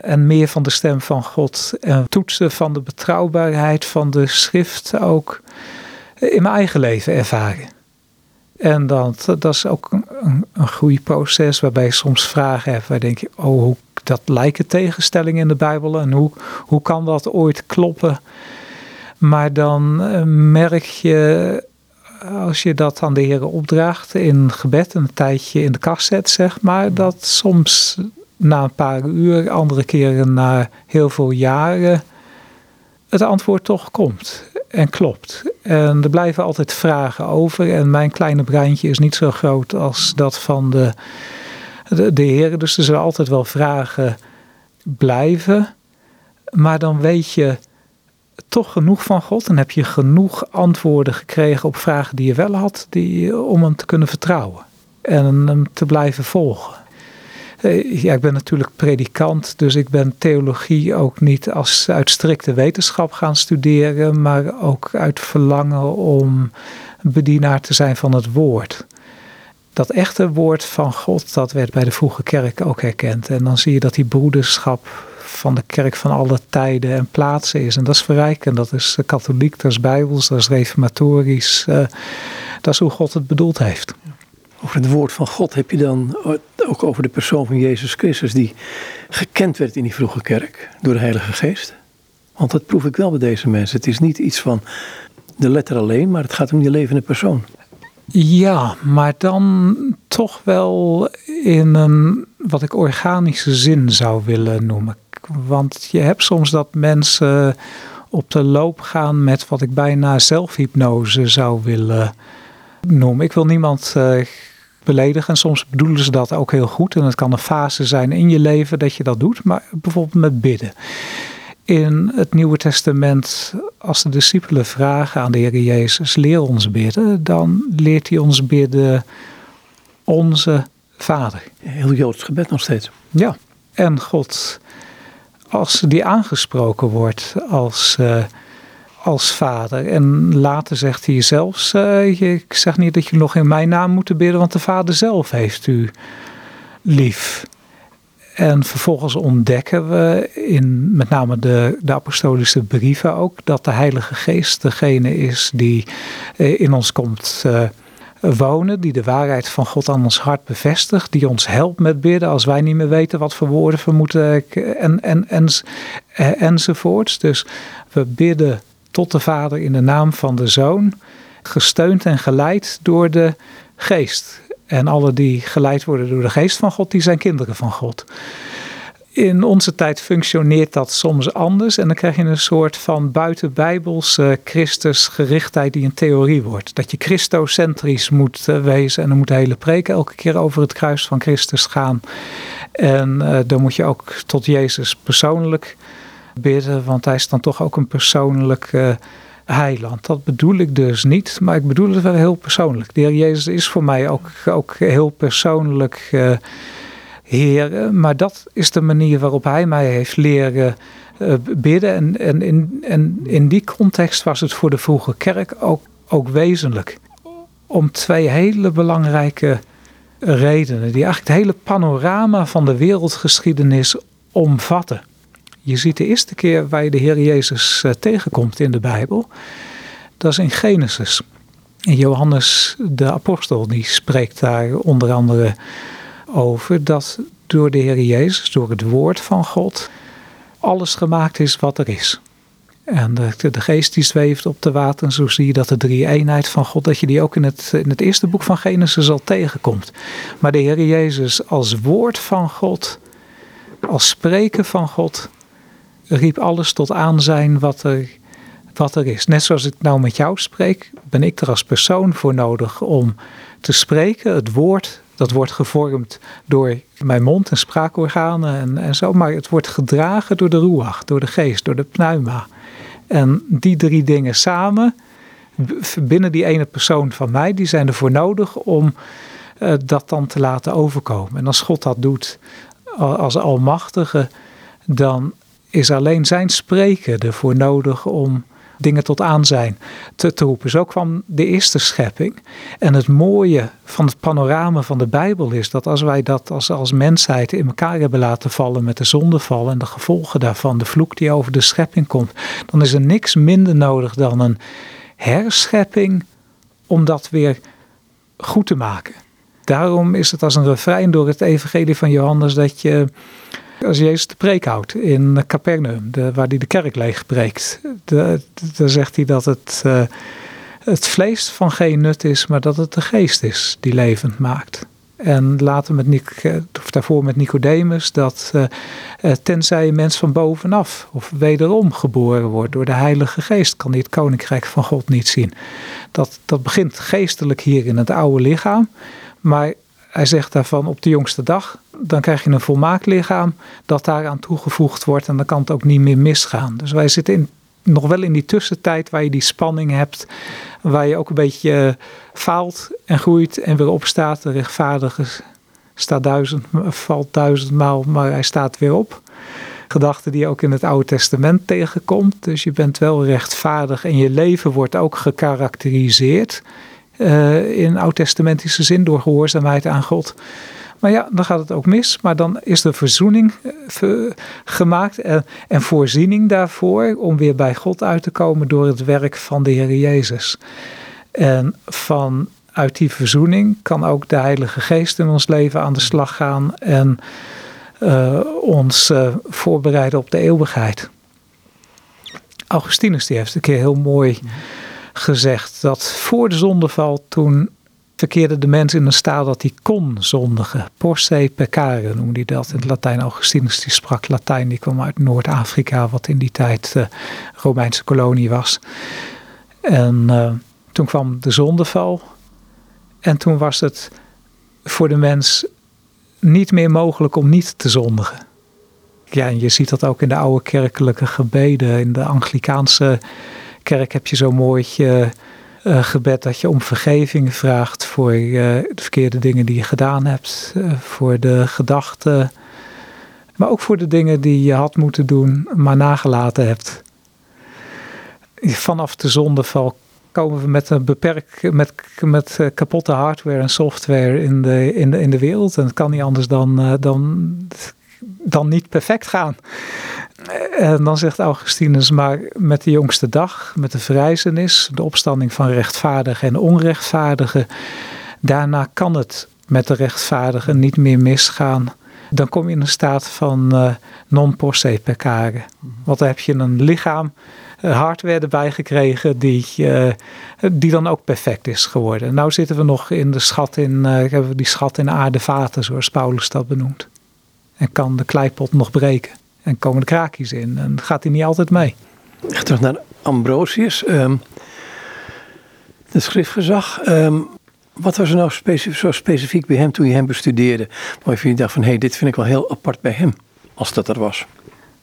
En meer van de stem van God. En toetsen van de betrouwbaarheid van de schrift ook in mijn eigen leven ervaren. En dan, dat is ook een, een groeiproces waarbij je soms vragen hebt waar denk je, oh, hoe, dat lijken tegenstellingen in de Bijbel en hoe, hoe kan dat ooit kloppen? Maar dan eh, merk je, als je dat aan de Heer opdraagt in gebed, een tijdje in de kast zet, zeg maar, dat soms na een paar uur, andere keren na heel veel jaren, het antwoord toch komt en klopt. En er blijven altijd vragen over. En mijn kleine breintje is niet zo groot als dat van de, de, de heren. Dus er zullen altijd wel vragen blijven. Maar dan weet je toch genoeg van God. En heb je genoeg antwoorden gekregen op vragen die je wel had. Die, om hem te kunnen vertrouwen. En hem te blijven volgen. Eh, ja, ik ben natuurlijk predikant, dus ik ben theologie ook niet als uit strikte wetenschap gaan studeren, maar ook uit verlangen om bedienaar te zijn van het woord. Dat echte woord van God, dat werd bij de vroege kerk ook herkend. En dan zie je dat die broederschap van de kerk van alle tijden en plaatsen is. En dat is verrijkend. Dat is katholiek, dat is bijbels, dat is reformatorisch. Uh, dat is hoe God het bedoeld heeft. Over het woord van God heb je dan ook over de persoon van Jezus Christus, die gekend werd in die vroege kerk door de Heilige Geest. Want dat proef ik wel bij deze mensen. Het is niet iets van de letter alleen, maar het gaat om die levende persoon. Ja, maar dan toch wel in een wat ik organische zin zou willen noemen. Want je hebt soms dat mensen op de loop gaan met wat ik bijna zelfhypnose zou willen noemen. Ik wil niemand uh, beledigen en soms bedoelen ze dat ook heel goed. En het kan een fase zijn in je leven dat je dat doet, maar bijvoorbeeld met bidden. In het Nieuwe Testament, als de discipelen vragen aan de Heer Jezus, leer ons bidden, dan leert hij ons bidden onze Vader. Heel Joods gebed nog steeds. Ja, en God, als die aangesproken wordt als, uh, als Vader. En later zegt hij zelfs, uh, ik zeg niet dat je nog in mijn naam moet bidden, want de Vader zelf heeft u lief. En vervolgens ontdekken we in met name de, de apostolische brieven ook dat de Heilige Geest degene is die eh, in ons komt uh, wonen, die de waarheid van God aan ons hart bevestigt, die ons helpt met bidden als wij niet meer weten wat voor woorden we moeten en, en, en, enzovoorts. Dus we bidden tot de Vader in de naam van de Zoon, gesteund en geleid door de Geest. En alle die geleid worden door de geest van God, die zijn kinderen van God. In onze tijd functioneert dat soms anders en dan krijg je een soort van buitenbijbelse Christusgerichtheid die een theorie wordt. Dat je christocentrisch moet eh, wezen en dan moet de hele preek elke keer over het kruis van Christus gaan. En uh, dan moet je ook tot Jezus persoonlijk bidden, want hij is dan toch ook een persoonlijk uh, heiland. Dat bedoel ik dus niet, maar ik bedoel het wel heel persoonlijk. De Heer Jezus is voor mij ook, ook heel persoonlijk uh, Heer. Maar dat is de manier waarop Hij mij heeft leren uh, bidden. En, en, in, en in die context was het voor de vroege kerk ook, ook wezenlijk. Om twee hele belangrijke redenen, die eigenlijk het hele panorama van de wereldgeschiedenis omvatten. Je ziet de eerste keer waar je de Heer Jezus uh, tegenkomt in de Bijbel. Dat is in Genesis. En Johannes de apostel die spreekt daar onder andere over dat door de Heer Jezus, door het woord van God, alles gemaakt is wat er is. En de, de geest die zweeft op de water, en zo zie je dat de drie eenheid van God, dat je die ook in het, in het eerste boek van Genesis al tegenkomt. Maar de Heer Jezus als woord van God, als spreken van God, riep alles tot aanzijn wat er, wat er is. Net zoals ik nou met jou spreek, ben ik er als persoon voor nodig om te spreken. Het woord, dat wordt gevormd door mijn mond en spraakorganen en, en zo. Maar het wordt gedragen door de ruach, door de geest, door de pneuma. En die drie dingen samen, binnen die ene persoon van mij, die zijn ervoor nodig om uh, dat dan te laten overkomen. En als God dat doet als almachtige, dan is alleen zijn spreken ervoor nodig om dingen tot aanzijn te, te roepen. Zo kwam de eerste schepping. En het mooie van het panorama van de Bijbel is dat als wij dat als, als mensheid in elkaar hebben laten vallen met de zondeval en de gevolgen daarvan, de vloek die over de schepping komt, dan is er niks minder nodig dan een herschepping om dat weer goed te maken. Daarom is het als een refrein door het evangelie van Johannes dat je als Jezus de preek houdt in Capernaum, de, waar hij de kerk leeg preekt, dan zegt hij dat het, uh, het vlees van geen nut is, maar dat het de geest is die levend maakt. En later met eh, of daarvoor met Nicodemus, dat uh, tenzij een mens van bovenaf of wederom geboren wordt door de Heilige Geest, kan hij het koninkrijk van God niet zien. Dat, dat begint geestelijk hier in het oude lichaam, maar hij zegt daarvan op de jongste dag, dan krijg je een volmaakt lichaam dat daaraan toegevoegd wordt en dan kan het ook niet meer misgaan. Dus wij zitten in, nog wel in die tussentijd waar je die spanning hebt, waar je ook een beetje eh, faalt en groeit en weer opstaat. De rechtvaardige staat duizend, valt duizendmaal, maar hij staat weer op. Gedachten die je ook in het Oude Testament tegenkomt. Dus je bent wel rechtvaardig en je leven wordt ook gekarakteriseerd in oud-testamentische zin door gehoorzaamheid aan God. Maar ja, dan gaat het ook mis. Maar dan is er verzoening gemaakt en, en voorziening daarvoor om weer bij God uit te komen door het werk van de Heer Jezus. En vanuit die verzoening kan ook de Heilige Geest in ons leven aan de slag gaan en ons voorbereiden op de eeuwigheid. Augustinus die heeft een keer heel mooi gezegd dat voor de zondeval toen verkeerde de mens in een staat dat hij kon zondigen. Porse peccare noemde hij dat in het Latijn. Augustinus die sprak Latijn, die kwam uit Noord-Afrika, wat in die tijd uh, Romeinse kolonie was. En toen kwam de zondeval. En toen was het voor de mens niet meer mogelijk om niet te zondigen. Ja, en je ziet dat ook in de oude kerkelijke gebeden. In de Anglikaanse kerk heb je zo'n mooi uh, gebed dat je om vergeving vraagt voor uh, de verkeerde dingen die je gedaan hebt, voor de gedachten, maar ook voor de dingen die je had moeten doen, maar nagelaten hebt. Vanaf de zondeval komen we met een beperk, met, met eh, kapotte hardware en software in de, in de, in de wereld. En het kan niet anders dan, eh, dan, dan niet perfect gaan. En dan zegt Augustinus, maar met de jongste dag, met de verrijzenis, de opstanding van rechtvaardigen en onrechtvaardigen, daarna kan het met de rechtvaardigen niet meer misgaan. Dan kom je in een staat van uh, non posse peccare. Want dan heb je een lichaam eh, hardware erbij gekregen die, die dan ook perfect is geworden. Nou zitten we nog in de schat in, uh, hebben we die schat in aardevaten, zoals Paulus dat benoemt. En kan de kleipot nog breken. En komen de kraakjes in. En gaat hij niet altijd mee. Terug naar Ambrosius. Um, de schriftgezag. Um, wat was er nou zo specifiek bij hem toen je hem bestudeerde? Waarvan je dacht van, hé, hey, dit vind ik wel heel apart bij hem. Als dat er was.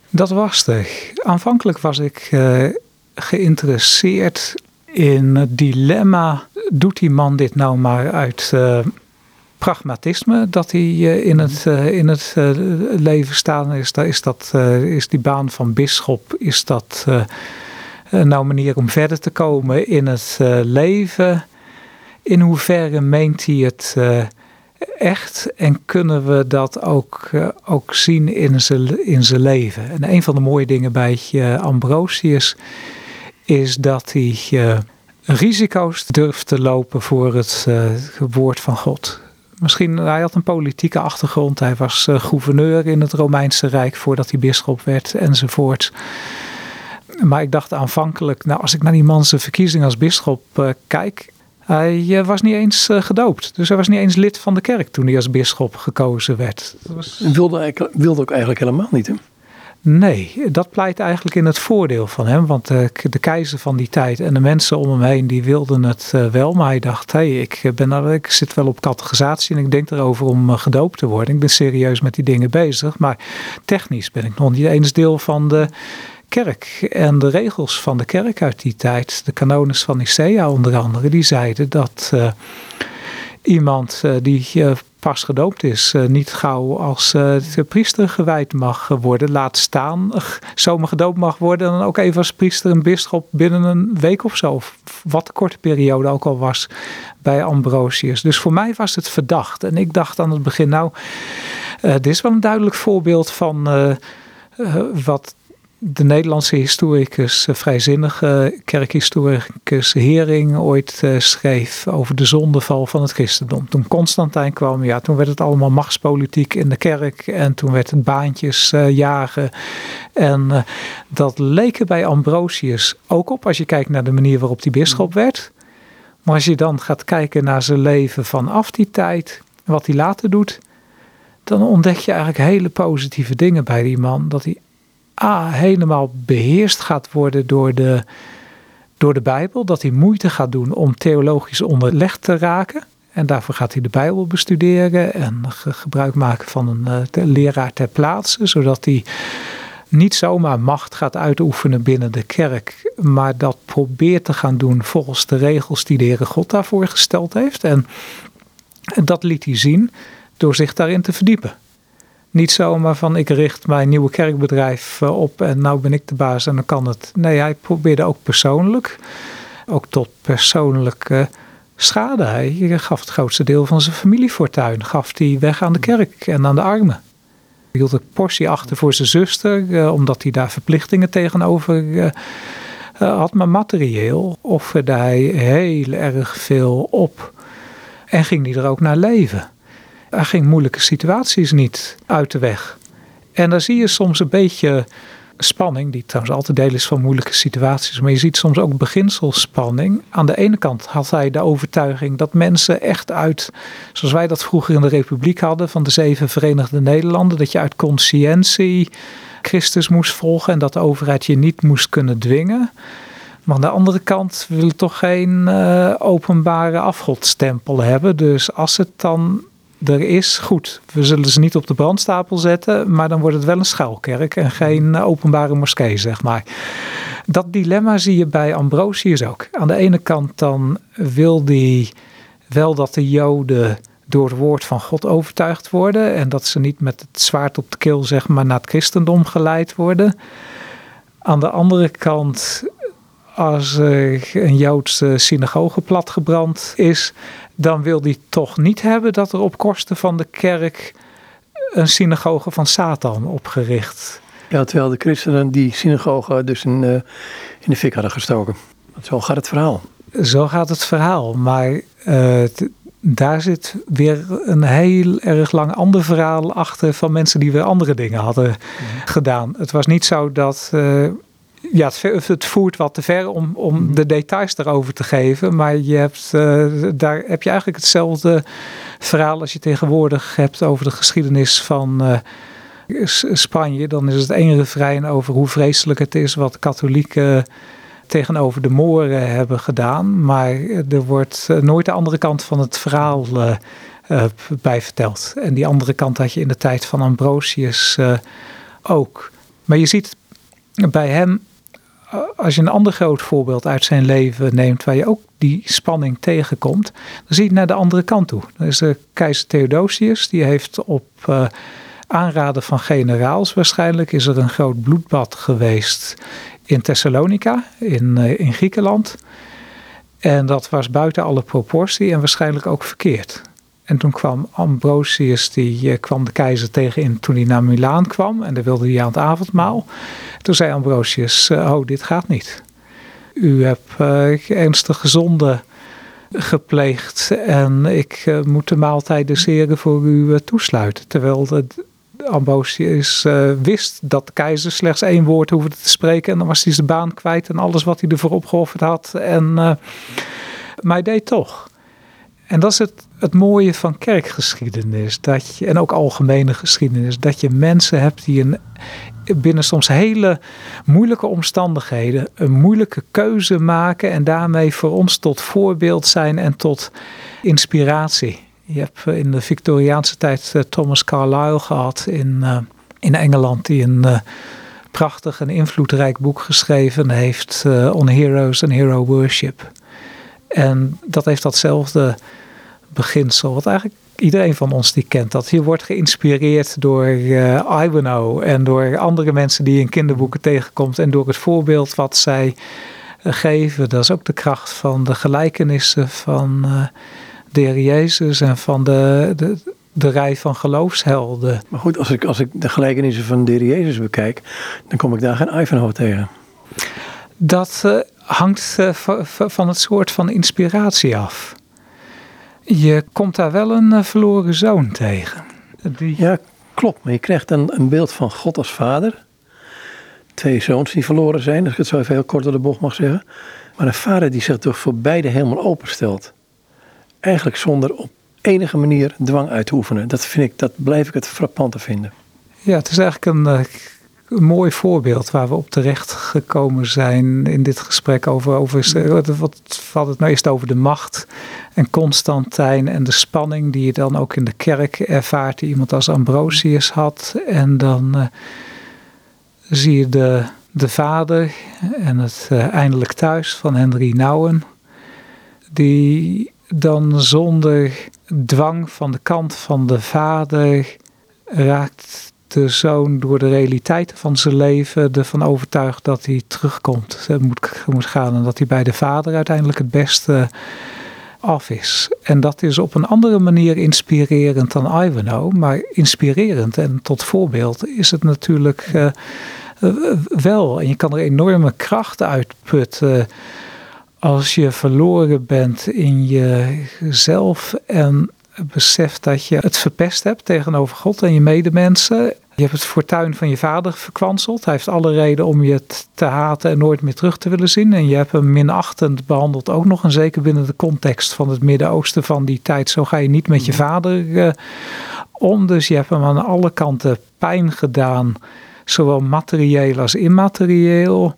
Dat was er. Aanvankelijk was ik uh, geïnteresseerd in het dilemma. Doet die man dit nou maar uit uh, pragmatisme dat hij uh, in het, in het leven staan is? Is, dat, is die baan van bisschop, is dat nou een manier om verder te komen in het leven? In hoeverre meent hij het echt en kunnen we dat ook, ook zien in zijn, in zijn leven. En een van de mooie dingen bij Ambrosius is dat hij risico's durft te lopen voor het woord van God. Misschien, hij had een politieke achtergrond. Hij was gouverneur in het Romeinse Rijk voordat hij bisschop werd enzovoort. Maar ik dacht aanvankelijk, nou als ik naar die man zijn verkiezing als bisschop kijk, hij eh, was niet eens eh, gedoopt. Dus hij was niet eens lid van de kerk toen hij als bisschop gekozen werd. Dat was... wilde, wilde ook eigenlijk helemaal niet, hè? Nee, dat pleit eigenlijk in het voordeel van hem. Want de, keizer van die tijd en de mensen om hem heen, die wilden het uh, wel. Maar hij dacht, hé, hey, ik, ben, ik zit wel op categorisatie en ik denk erover om uh, gedoopt te worden. Ik ben serieus met die dingen bezig. Maar technisch ben ik nog niet eens deel van de kerk. En de regels van de kerk uit die tijd, de kanones van Nicea onder andere, die zeiden dat uh, iemand die pas gedoopt is, niet gauw als priester gewijd mag worden, laat staan, zomaar gedoopt mag worden en dan ook even als priester en bisschop binnen een week of zo, wat de korte periode ook al was bij Ambrosius. Dus voor mij was het verdacht. En ik dacht aan het begin, nou, dit is wel een duidelijk voorbeeld van wat de Nederlandse historicus, eh, vrijzinnige kerkhistoricus Hering ooit uh, schreef over de zondeval van het christendom. Toen Constantijn kwam, ja, toen werd het allemaal machtspolitiek in de kerk en toen werd het baantjes uh, jagen. En dat leek er bij Ambrosius ook op als je kijkt naar de manier waarop hij bisschop werd. Maar als je dan gaat kijken naar zijn leven vanaf die tijd, wat hij later doet, dan ontdek je eigenlijk hele positieve dingen bij die man. Dat hij A, helemaal beheerst gaat worden door de, door de Bijbel. Dat hij moeite gaat doen om theologisch onderlegd te raken. En daarvoor gaat hij de Bijbel bestuderen en gebruik maken van een uh, leraar ter plaatse. Zodat hij niet zomaar macht gaat uitoefenen binnen de kerk. Maar dat probeert te gaan doen volgens de regels die de Heere God daarvoor gesteld heeft. En dat liet hij zien door zich daarin te verdiepen. Niet zomaar van ik richt mijn nieuwe kerkbedrijf eh, op en nou ben ik de baas en dan kan het. Nee, hij probeerde ook persoonlijk, ook tot persoonlijke schade. Hij gaf het grootste deel van zijn familiefortuin gaf hij weg aan de kerk en aan de armen. Hij hield een portie achter voor zijn zuster, eh, omdat hij daar verplichtingen tegenover eh, had. Maar materieel offerde hij heel erg veel op. En ging hij er ook naar leven. Hij ging moeilijke situaties niet uit de weg. En daar zie je soms een beetje spanning, die trouwens altijd deel is van moeilijke situaties, maar je ziet soms ook beginselspanning. Aan de ene kant had hij de overtuiging dat mensen echt uit, zoals wij dat vroeger in de Republiek hadden, van de zeven Verenigde Nederlanden, dat je uit conscientie Christus moest volgen en dat de overheid je niet moest kunnen dwingen. Maar aan de andere kant willen toch geen uh, openbare afgodstempel hebben. Dus als het dan er is, goed, we zullen ze niet op de brandstapel zetten, maar dan wordt het wel een schuilkerk en geen openbare moskee, zeg maar. Dat dilemma zie je bij Ambrosius ook. Aan de ene kant dan wil hij wel dat de Joden door het woord van God overtuigd worden en dat ze niet met het zwaard op de keel, zeg maar, naar het christendom geleid worden. Aan de andere kant als er een Joodse synagoge platgebrand is, dan wil hij toch niet hebben dat er op kosten van de kerk een synagoge van Satan opgericht. Ja, terwijl de christenen die synagoge dus in, uh, in de fik hadden gestoken. Zo gaat het verhaal. Zo gaat het verhaal, maar uh, daar zit weer een heel erg lang ander verhaal achter van mensen die weer andere dingen hadden gedaan. Het was niet zo dat uh, ja, het, voert wat te ver om, om mhm. de details daarover te geven. Maar je hebt, uh, daar heb je eigenlijk hetzelfde verhaal als je tegenwoordig hebt over de geschiedenis van uh, Spanje. Dan is het één refrein over hoe vreselijk het is wat katholieken tegenover de Moren hebben gedaan. Maar er wordt eh, nooit de andere kant van het verhaal uh, bij verteld. En die andere kant had je in de tijd van Ambrosius ook. Maar je ziet bij hem als je een ander groot voorbeeld uit zijn leven neemt, waar je ook die spanning tegenkomt, dan zie je naar de andere kant toe. Dat is de keizer Theodosius, die heeft op uh, aanraden van generaals waarschijnlijk, is er een groot bloedbad geweest in Thessalonica, in, uh, in Griekenland. En dat was buiten alle proportie en waarschijnlijk ook verkeerd. En toen kwam Ambrosius, die eh, kwam de keizer tegen in toen hij naar Milaan kwam. En daar wilde hij aan het avondmaal. Toen zei Ambrosius, eh, oh dit gaat niet. U hebt uh, ernstige zonde gepleegd en ik moet de maaltijd des heren voor u toesluiten. Terwijl de, Ambrosius wist dat de keizer slechts één woord hoefde te spreken. En dan was hij zijn baan kwijt en alles wat hij ervoor opgeofferd had. En, maar hij deed toch. En dat is het, het mooie van kerkgeschiedenis dat je, en ook algemene geschiedenis. Dat je mensen hebt die een, binnen soms hele moeilijke omstandigheden een moeilijke keuze maken. En daarmee voor ons tot voorbeeld zijn en tot inspiratie. Je hebt eh, in de Victoriaanse tijd eh, Thomas Carlyle gehad in, uh, in Engeland. Die een prachtig en invloedrijk boek geschreven heeft. On Heroes and Hero Worship. En dat heeft datzelfde beginsel, wat eigenlijk iedereen van ons die kent dat. Je wordt geïnspireerd door uh, Ivanhoe en door andere mensen die je in kinderboeken tegenkomt en door het voorbeeld wat zij uh, geven. Dat is ook de kracht van de gelijkenissen van uh, de Heer Jezus en van de, de, de rij van geloofshelden. Maar goed, als ik, als ik de gelijkenissen van de Heer Jezus bekijk, dan kom ik daar geen Ivanhoe tegen. Dat hangt van het soort van inspiratie af. Je komt daar wel een uh, verloren zoon tegen. Die... Ja, klopt. Maar je krijgt dan een beeld van God als vader. Twee zoons die verloren zijn, als ik het zo even heel kort door de bocht mag zeggen. Maar een vader die zich toch voor beide helemaal openstelt. Eigenlijk zonder op enige manier dwang uit te oefenen. Dat, vind ik, dat blijf ik het frappante vinden. Ja, het is eigenlijk een, uh, een mooi voorbeeld waar we op terecht gekomen zijn in dit gesprek over, over wat valt het meest over de macht en Constantijn en de spanning die je dan ook in de kerk ervaart, die iemand als Ambrosius had. En dan uh, zie je de, de vader en het uh, eindelijk thuis van Henry Nouwen, die dan zonder dwang van de kant van de vader raakt de zoon door de realiteiten van zijn leven ervan overtuigd dat hij terugkomt, moet, moet gaan en dat hij bij de vader uiteindelijk het beste af is. En dat is op een andere manier inspirerend dan Ivanhoe, maar inspirerend en tot voorbeeld is het natuurlijk uh, wel. En je kan er enorme kracht uitputten als je verloren bent in jezelf en beseft dat je het verpest hebt tegenover God en je medemensen. Je hebt het fortuin van je vader verkwanseld. Hij heeft alle reden om je te haten en nooit meer terug te willen zien. En je hebt hem minachtend behandeld ook nog. En zeker binnen de context van het Midden-Oosten van die tijd. Zo ga je niet met je vader uh, om. Dus je hebt hem aan alle kanten pijn gedaan. Zowel materieel als immaterieel.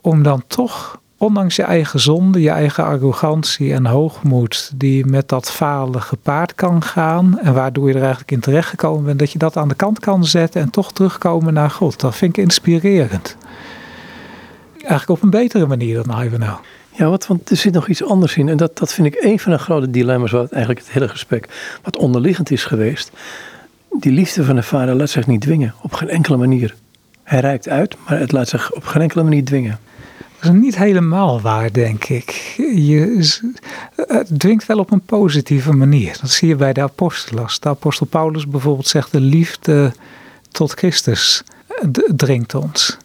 Om dan toch ondanks je eigen zonde, je eigen arrogantie en hoogmoed, die met dat falen gepaard kan gaan, en waardoor je er eigenlijk in terecht gekomen bent, dat je dat aan de kant kan zetten en toch terugkomen naar God. Dat vind ik inspirerend. Eigenlijk op een betere manier dan Ivanhoe. Ja, wat, want er zit nog iets anders in. En dat, dat vind ik een van de grote dilemma's, wat eigenlijk het hele gesprek, wat onderliggend is geweest. Die liefde van de vader laat zich niet dwingen, op geen enkele manier. Hij reikt uit, maar het laat zich op geen enkele manier dwingen. Is niet helemaal waar, denk ik. Je, het dwingt wel op een positieve manier. Dat zie je bij de apostelen. De apostel Paulus bijvoorbeeld zegt: de liefde tot Christus dringt ons.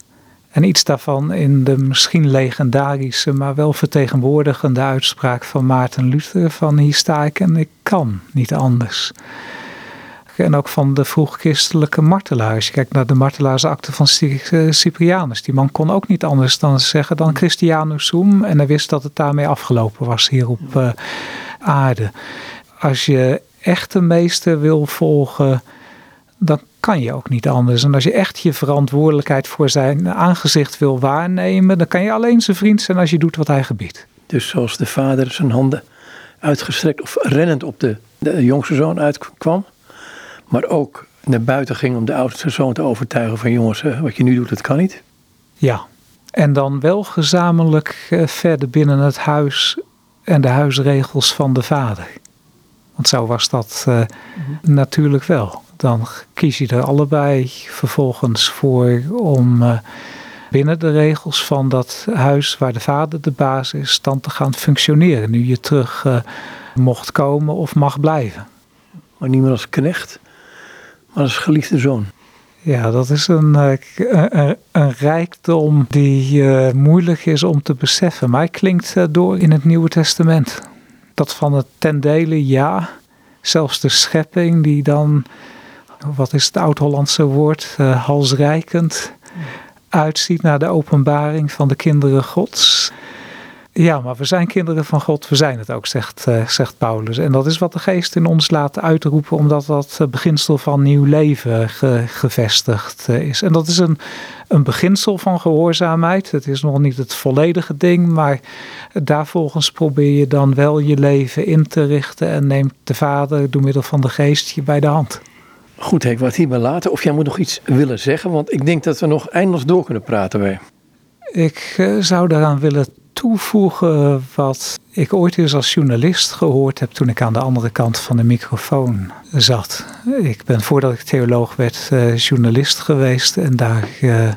En iets daarvan in de misschien legendarische, maar wel vertegenwoordigende uitspraak van Maarten Luther: van hier sta ik en ik kan niet anders en ook van de vroegchristelijke martelaars. Je kijkt naar de martelaarsakte van eh, Cyprianus. Die man kon ook niet anders dan zeggen dan Christianus sum. En hij wist dat het daarmee afgelopen was hier op uh, aarde. Als je echt de meester wil volgen, dan kan je ook niet anders. En als je echt je verantwoordelijkheid voor zijn aangezicht wil waarnemen, dan kan je alleen zijn vriend zijn als je doet wat hij gebiedt. Dus zoals de vader zijn handen uitgestrekt of rennend op de, de jongste zoon uitkwam, maar ook naar buiten ging om de oudste zoon te overtuigen van jongens, eh, wat je nu doet, dat kan niet. Ja, en dan wel gezamenlijk eh, verder binnen het huis en de huisregels van de vader. Want zo was dat uh, natuurlijk wel. Dan kies je er allebei vervolgens voor om uh, binnen de regels van dat huis waar de vader de baas is, dan te gaan functioneren. Nu je terug uh, mocht komen of mag blijven. Maar niet meer als knecht, als geliefde zoon. Ja, dat is een, eh, een, een rijkdom die uh, moeilijk is om te beseffen. Maar klinkt uh, door in het Nieuwe Testament. Dat van het ten dele ja, zelfs de schepping die dan, wat is het oud-Hollandse woord, uh, halsrijkend uitziet naar de openbaring van de kinderen Gods. Ja, maar we zijn kinderen van God, we zijn het ook, zegt, uh, zegt Paulus. En dat is wat de geest in ons laat uitroepen, omdat dat eh, beginsel van nieuw leven ge, gevestigd uh, is. En dat is een, een beginsel van gehoorzaamheid. Het is nog niet het volledige ding, maar daarvolgens probeer je dan wel je leven in te richten en neemt de Vader door middel van de geest je bij de hand. Goed, ik wat hierbij laten. Of jij moet nog iets willen zeggen, want ik denk dat we nog eindeloos door kunnen praten bij. Ik uh, zou daaraan willen toevoegen wat ik ooit eens als journalist gehoord heb toen ik aan de andere kant van de microfoon zat. Ik ben voordat ik theoloog werd uh, journalist geweest en daar uh,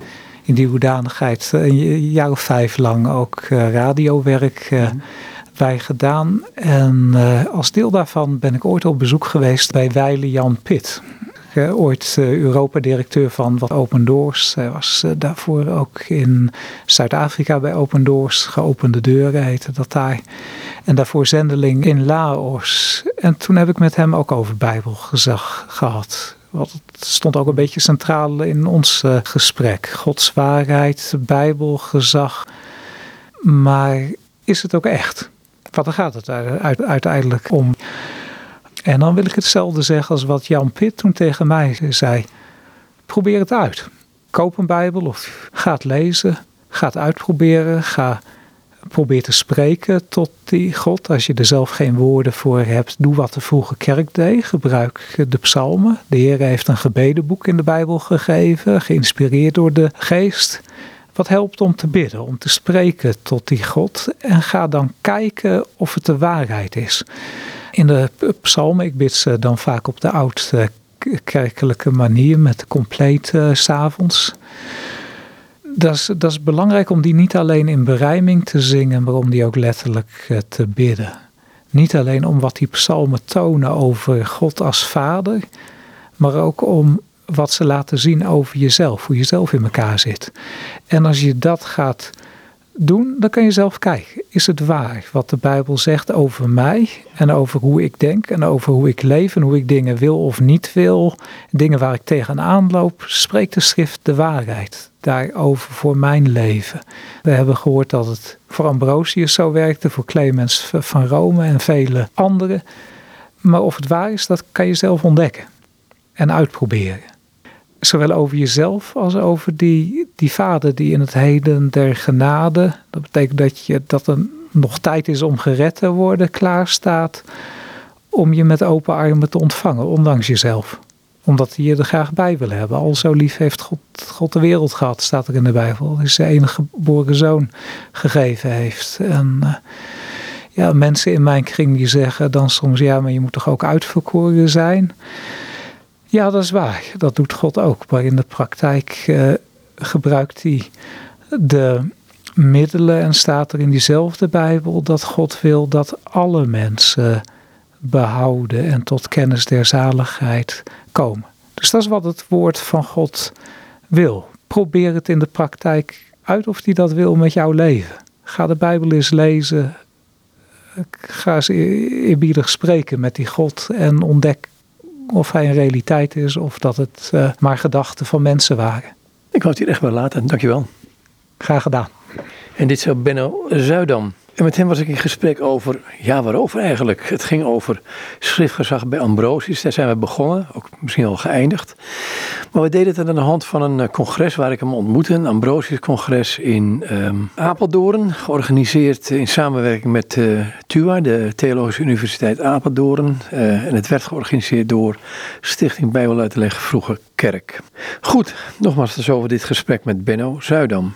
in die hoedanigheid een jaar of vijf lang ook radiowerk bij gedaan. En als deel daarvan ben ik ooit op bezoek geweest bij Weile Jan Pit ooit uh, Europa-directeur van wat Open Doors. Hij was uh, daarvoor ook in Zuid-Afrika bij Open Doors. Geopende deuren heette dat daar. En daarvoor zendeling in Laos. En toen heb ik met hem ook over Bijbelgezag gehad. Want het stond ook een beetje centraal in ons gesprek. Gods waarheid, Bijbelgezag. Maar is het ook echt? Wat gaat het uiteindelijk om? En dan wil ik hetzelfde zeggen als wat Jan Pitt toen tegen mij zei. Probeer het uit. Koop een Bijbel of ga het lezen. Ga het uitproberen. Ga probeer te spreken tot die God. Als je er zelf geen woorden voor hebt, doe wat de vroege kerk deed. Gebruik de psalmen. De Heer heeft een gebedenboek in de Bijbel gegeven, geïnspireerd door de geest. Wat helpt om te bidden, om te spreken tot die God. En ga dan kijken of het de waarheid is in de psalmen, ik bid ze dan vaak op de oud kerkelijke manier met compleet uh, s'avonds. Dat is, dat is belangrijk om die niet alleen in berijming te zingen, maar om die ook letterlijk uh, te bidden. Niet alleen om wat die psalmen tonen over God als vader, maar ook om wat ze laten zien over jezelf, hoe je zelf in elkaar zit. En als je dat gaat doen, dan kan je zelf kijken. Is het waar wat de Bijbel zegt over mij en over hoe ik denk en over hoe ik leef en hoe ik dingen wil of niet wil, dingen waar ik tegenaan loop, spreekt de schrift de waarheid daarover voor mijn leven. We hebben gehoord dat het voor Ambrosius zo werkte, voor Clemens van Rome en vele anderen. Maar of het waar is, dat kan je zelf ontdekken en uitproberen. Zowel over jezelf als over die, die vader die in het heden der genade, dat betekent dat, je, dat er nog tijd is om gered te worden, klaar staat om je met open armen te ontvangen, ondanks jezelf omdat hij je er graag bij wil hebben. Al zo lief heeft God, God de wereld gehad, staat er in de Bijbel. Hij zijn enige geboren zoon gegeven heeft. En uh, ja, mensen in mijn kring die zeggen dan soms, ja, maar je moet toch ook uitverkoren zijn? Ja, dat is waar. Dat doet God ook. Maar in de praktijk uh, gebruikt hij de middelen en staat er in diezelfde Bijbel dat God wil dat alle mensen behouden en tot kennis der zaligheid komen. Dus dat is wat het woord van God wil. Probeer het in de praktijk uit of hij dat wil met jouw leven. Ga de Bijbel eens lezen. Ga eens eerbiedig spreken met die God en ontdek of hij een realiteit is of dat het uh, maar gedachten van mensen waren. Ik wou het hier echt wel laten. Dankjewel. Graag gedaan. En dit is Benno Zuidam. En met hem was ik in gesprek over, ja waarover eigenlijk? Het ging over schriftgezag bij Ambrosius, daar zijn we begonnen, ook misschien al geëindigd. Maar we deden het aan de hand van een eh, congres waar ik hem ontmoette, een Ambrosius-congres in um, Apeldoorn, georganiseerd in samenwerking met uh, TUA, de Theologische Universiteit Apeldoorn. Uh, en het werd georganiseerd door Stichting Bijbeluitleg Vroege Kerk. Goed, nogmaals over dit gesprek met Benno Zuidam.